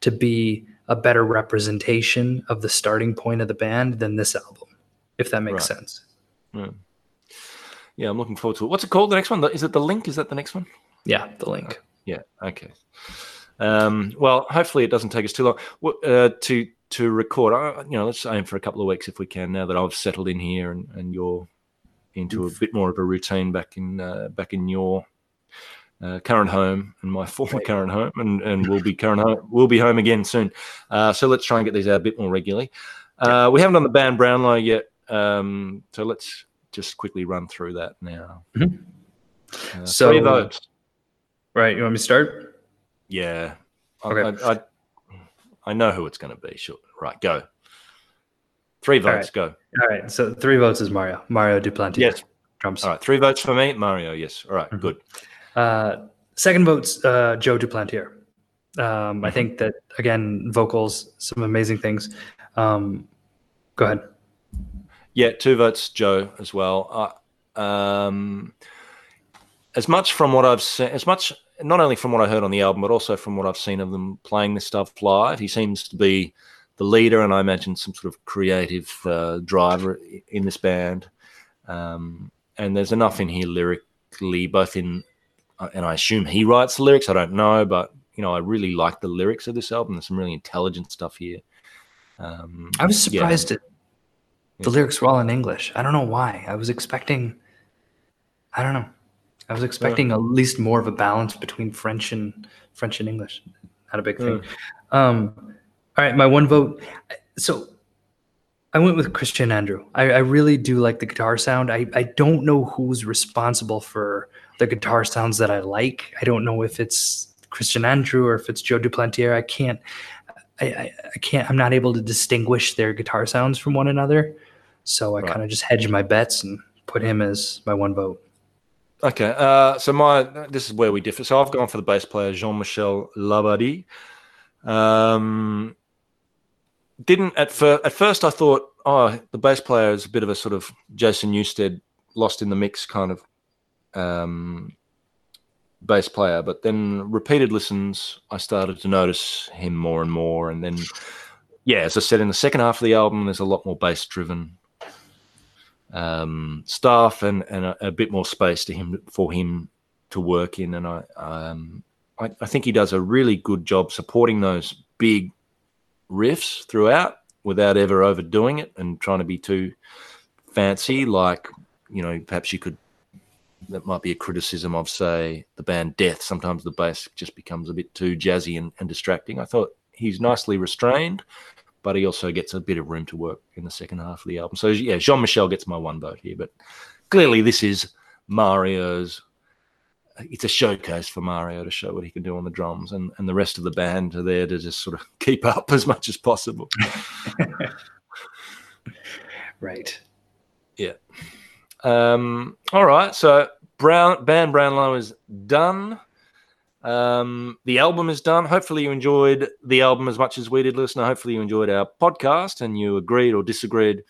[SPEAKER 2] to be a better representation of the starting point of the band than this album, if that makes
[SPEAKER 1] Right.
[SPEAKER 2] sense.
[SPEAKER 1] Yeah, I'm looking forward to it. What's it called? The next one? Is it the link? Is that the next one?
[SPEAKER 2] Yeah, the link.
[SPEAKER 1] Yeah. Okay. Um, well, hopefully it doesn't take us too long uh, to to record. Uh, you know, let's aim for a couple of weeks if we can. Now that I've settled in here and, and you're into a bit more of a routine back in uh, back in your uh, current home and my *laughs* former current home, and and we'll be current home. We'll be home again soon. Uh, so let's try and get these out a bit more regularly. Uh, we haven't done the band Brownlow yet, um, so let's just quickly run through that now.
[SPEAKER 2] Mhm.
[SPEAKER 1] Uh,
[SPEAKER 2] So-
[SPEAKER 1] three.
[SPEAKER 2] Right. You want me to start?
[SPEAKER 1] Yeah.
[SPEAKER 2] Okay.
[SPEAKER 1] I, I, I know who it's going to be. Sure. Right. Go. Three
[SPEAKER 2] All
[SPEAKER 1] votes. Go.
[SPEAKER 2] All right. So three votes is Mario. Mario Duplantier.
[SPEAKER 1] Yes.
[SPEAKER 2] Drums.
[SPEAKER 1] All right. Three votes for me. Mario. Yes. All right,
[SPEAKER 2] Mhm.
[SPEAKER 1] Good.
[SPEAKER 2] Uh, second votes, uh, Joe Duplantier. Um, I
[SPEAKER 1] Mhm.
[SPEAKER 2] think that again, vocals, some amazing things. Um, go ahead.
[SPEAKER 1] Yeah. Two votes, Joe, as well. Uh, um, as much from what I've seen, as much not only from what I heard on the album, but also from what I've seen of them playing this stuff live, he seems to be the leader, and I imagine some sort of creative uh, driver in this band. Um, and there's enough in here lyrically, both in, uh, and I assume he writes the lyrics. I don't know, but you know, I really like the lyrics of this album. There's some really intelligent stuff here. Um,
[SPEAKER 2] I was
[SPEAKER 1] Yeah.
[SPEAKER 2] surprised that the lyrics were all in English. I don't know why. I was expecting. I don't know. I was expecting at least more of a balance between French and French and English. Not a big thing. Um, all right, my one vote. So I went with Christian Andreu. I, I really do like the guitar sound. I, I don't know who's responsible for the guitar sounds that I like. I don't know if it's Christian Andreu or if it's Joe Duplantier. I can't. I, I, I can't. I'm not able to distinguish their guitar sounds from one another. So I
[SPEAKER 1] Right.
[SPEAKER 2] kind of just hedge my bets and put him as my one vote.
[SPEAKER 1] Okay, uh, so my this is where we differ. So I've gone for the bass player Jean Michel Labadie. Um, didn't at first. At first, I thought, oh, the bass player is a bit of a sort of Jason Newsted, lost in the mix kind of um, bass player. But then repeated listens, I started to notice him more and more. And then, yeah, as I said, in the second half of the album, there's a lot more bass driven um, stuff and, and a, a bit more space to him for him to work in. And I, um, I, I think he does a really good job supporting those big riffs throughout without ever overdoing it and trying to be too fancy. Like, you know, perhaps you could, that might be a criticism of, say, the band Death. Sometimes the bass just becomes a bit too jazzy and, and distracting. I thought he's nicely restrained but he also gets a bit of room to work in the second half of the album. So yeah, Jean Michel gets my one vote here, but clearly this is Mario's. It's a showcase for Mario to show what he can do on the drums, and and the rest of the band are there to just sort of *laughs* keep up as much as possible. *laughs*
[SPEAKER 2] Right. Yeah.
[SPEAKER 1] Um, all right, so Brown band Brownlow is done. Um, the album is done. Hopefully, you enjoyed the album as much as we did, listener. Hopefully, you enjoyed our podcast and you agreed or disagreed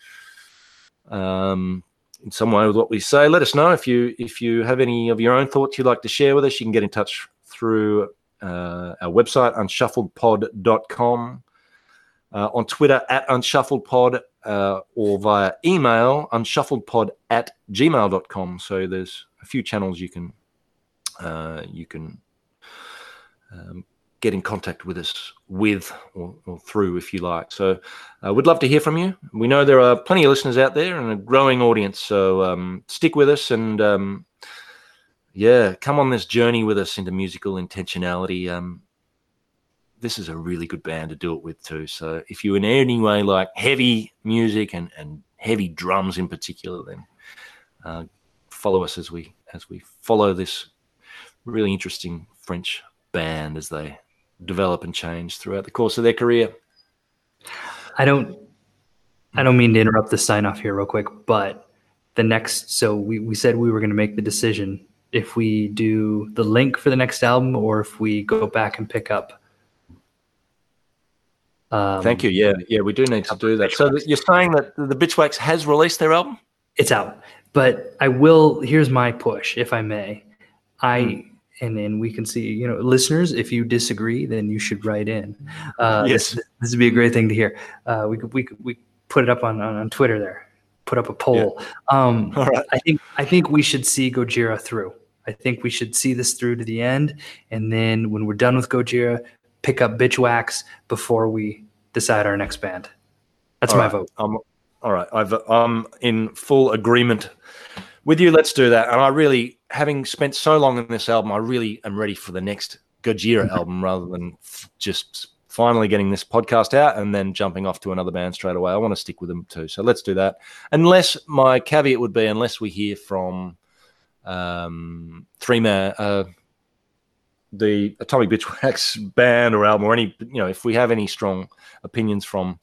[SPEAKER 1] um, in some way with what we say. Let us know if you if you have any of your own thoughts you'd like to share with us. You can get in touch through uh, our website, unshuffledpod.com, uh, on Twitter at unshuffledpod, uh, or via email, unshuffledpod at gmail.com. So there's a few channels you can uh, you can um, get in contact with us with or, or through if you like. So uh, we'd love to hear from you. We know there are plenty of listeners out there and a growing audience. So um, stick with us and um, yeah, come on this journey with us into musical intentionality. Um, this is a really good band to do it with too. So if you in any way like heavy music and, and heavy drums in particular, then uh, follow us as we as we follow this really interesting French band as they develop and change throughout the course of their career.
[SPEAKER 2] I don't I don't mean to interrupt the sign off here real quick, but the next so we, we said we were going to make the decision if we do the link for the next album or if we go back and pick up um,
[SPEAKER 1] Thank you. Yeah, yeah, we do need to do that. So you're saying that the Bitchwax has released their album?
[SPEAKER 2] It's out. but I will. Here's my push, if I may. I mm. And then we can see. You know, listeners, if you disagree, then you should write in. Uh, yes, this, this, would be a great thing to hear. Uh, we could we could we put it up on on, on Twitter there. Put up a poll. Yeah. Um, *laughs* All right. I think I think we should see Gojira through. I think we should see this through to the end, and then when we're done with Gojira, pick up Bitchwax before we decide our next band. That's all my
[SPEAKER 1] right.
[SPEAKER 2] vote.
[SPEAKER 1] Um, all right, I've, I'm in full agreement with you. Let's do that. And I really, having spent so long on this album, I really am ready for the next Gojira album rather than f- just finally getting this podcast out and then jumping off to another band straight away. I want to stick with them too. So let's do that. Unless my caveat would be, unless we hear from um, three man, uh, the Atomic Bitchwax *laughs* band or album or any, you know, if we have any strong opinions from,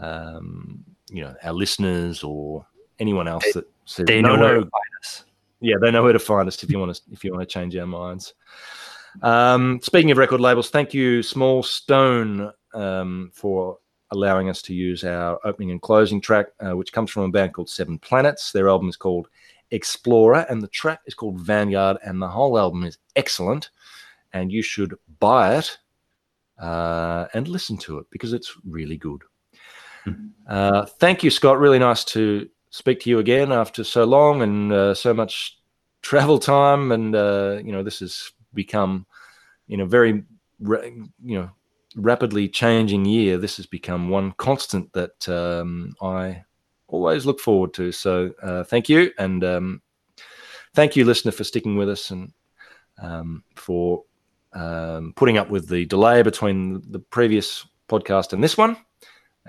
[SPEAKER 1] um, you know, our listeners or anyone else that says
[SPEAKER 2] they know no, where no, us.
[SPEAKER 1] Yeah, they know where to find us if you want to if you want to change our minds. Um, speaking of record labels, thank you, Small Stone, um, for allowing us to use our opening and closing track, uh, which comes from a band called Seven Planets. Their album is called Explorer, and the track is called Vanguard, and the whole album is excellent. And you should buy it uh, and listen to it because it's really good. Hmm. Uh, thank you, Scott. Really nice to speak to you again after so long and uh, so much travel time. And uh, you know, this has become, you know, very, you know, rapidly changing year. This has become one constant that um, I always look forward to. So uh, thank you, and um, thank you, listener, for sticking with us and um, for um, putting up with the delay between the previous podcast and this one.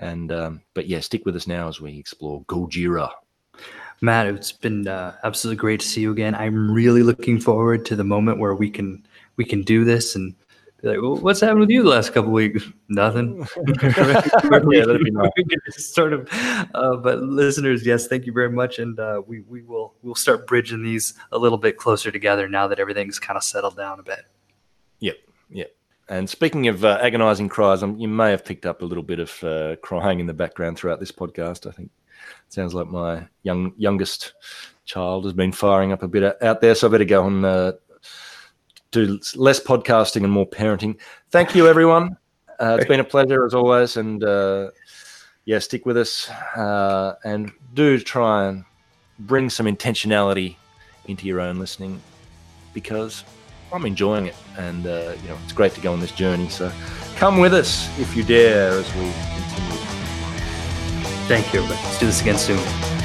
[SPEAKER 1] And um, but yeah, stick with us now as we explore Gojira.
[SPEAKER 2] Matt, it's been uh, absolutely great to see you again. I'm really looking forward to the moment where we can we can do this and be like, well, what's happened with you the last couple weeks? Nothing. *laughs* yeah, that'd be nice. *laughs* sort of. Uh, but listeners, yes, thank you very much, and uh, we we will we'll start bridging these a little bit closer together now that everything's kind of settled down a bit.
[SPEAKER 1] Yep, yep. And speaking of uh, agonizing cries, um, you may have picked up a little bit of uh, crying in the background throughout this podcast. I think it sounds like my young youngest child has been firing up a bit out there, so I better go and uh, do less podcasting and more parenting. Thank you, everyone. Uh, it's been a pleasure as always, and uh, yeah, stick with us uh, and do try and bring some intentionality into your own listening because I'm enjoying it, and uh, you know it's great to go on this journey. So come with us if you dare as we continue.
[SPEAKER 2] Thank you. Let's do this again soon.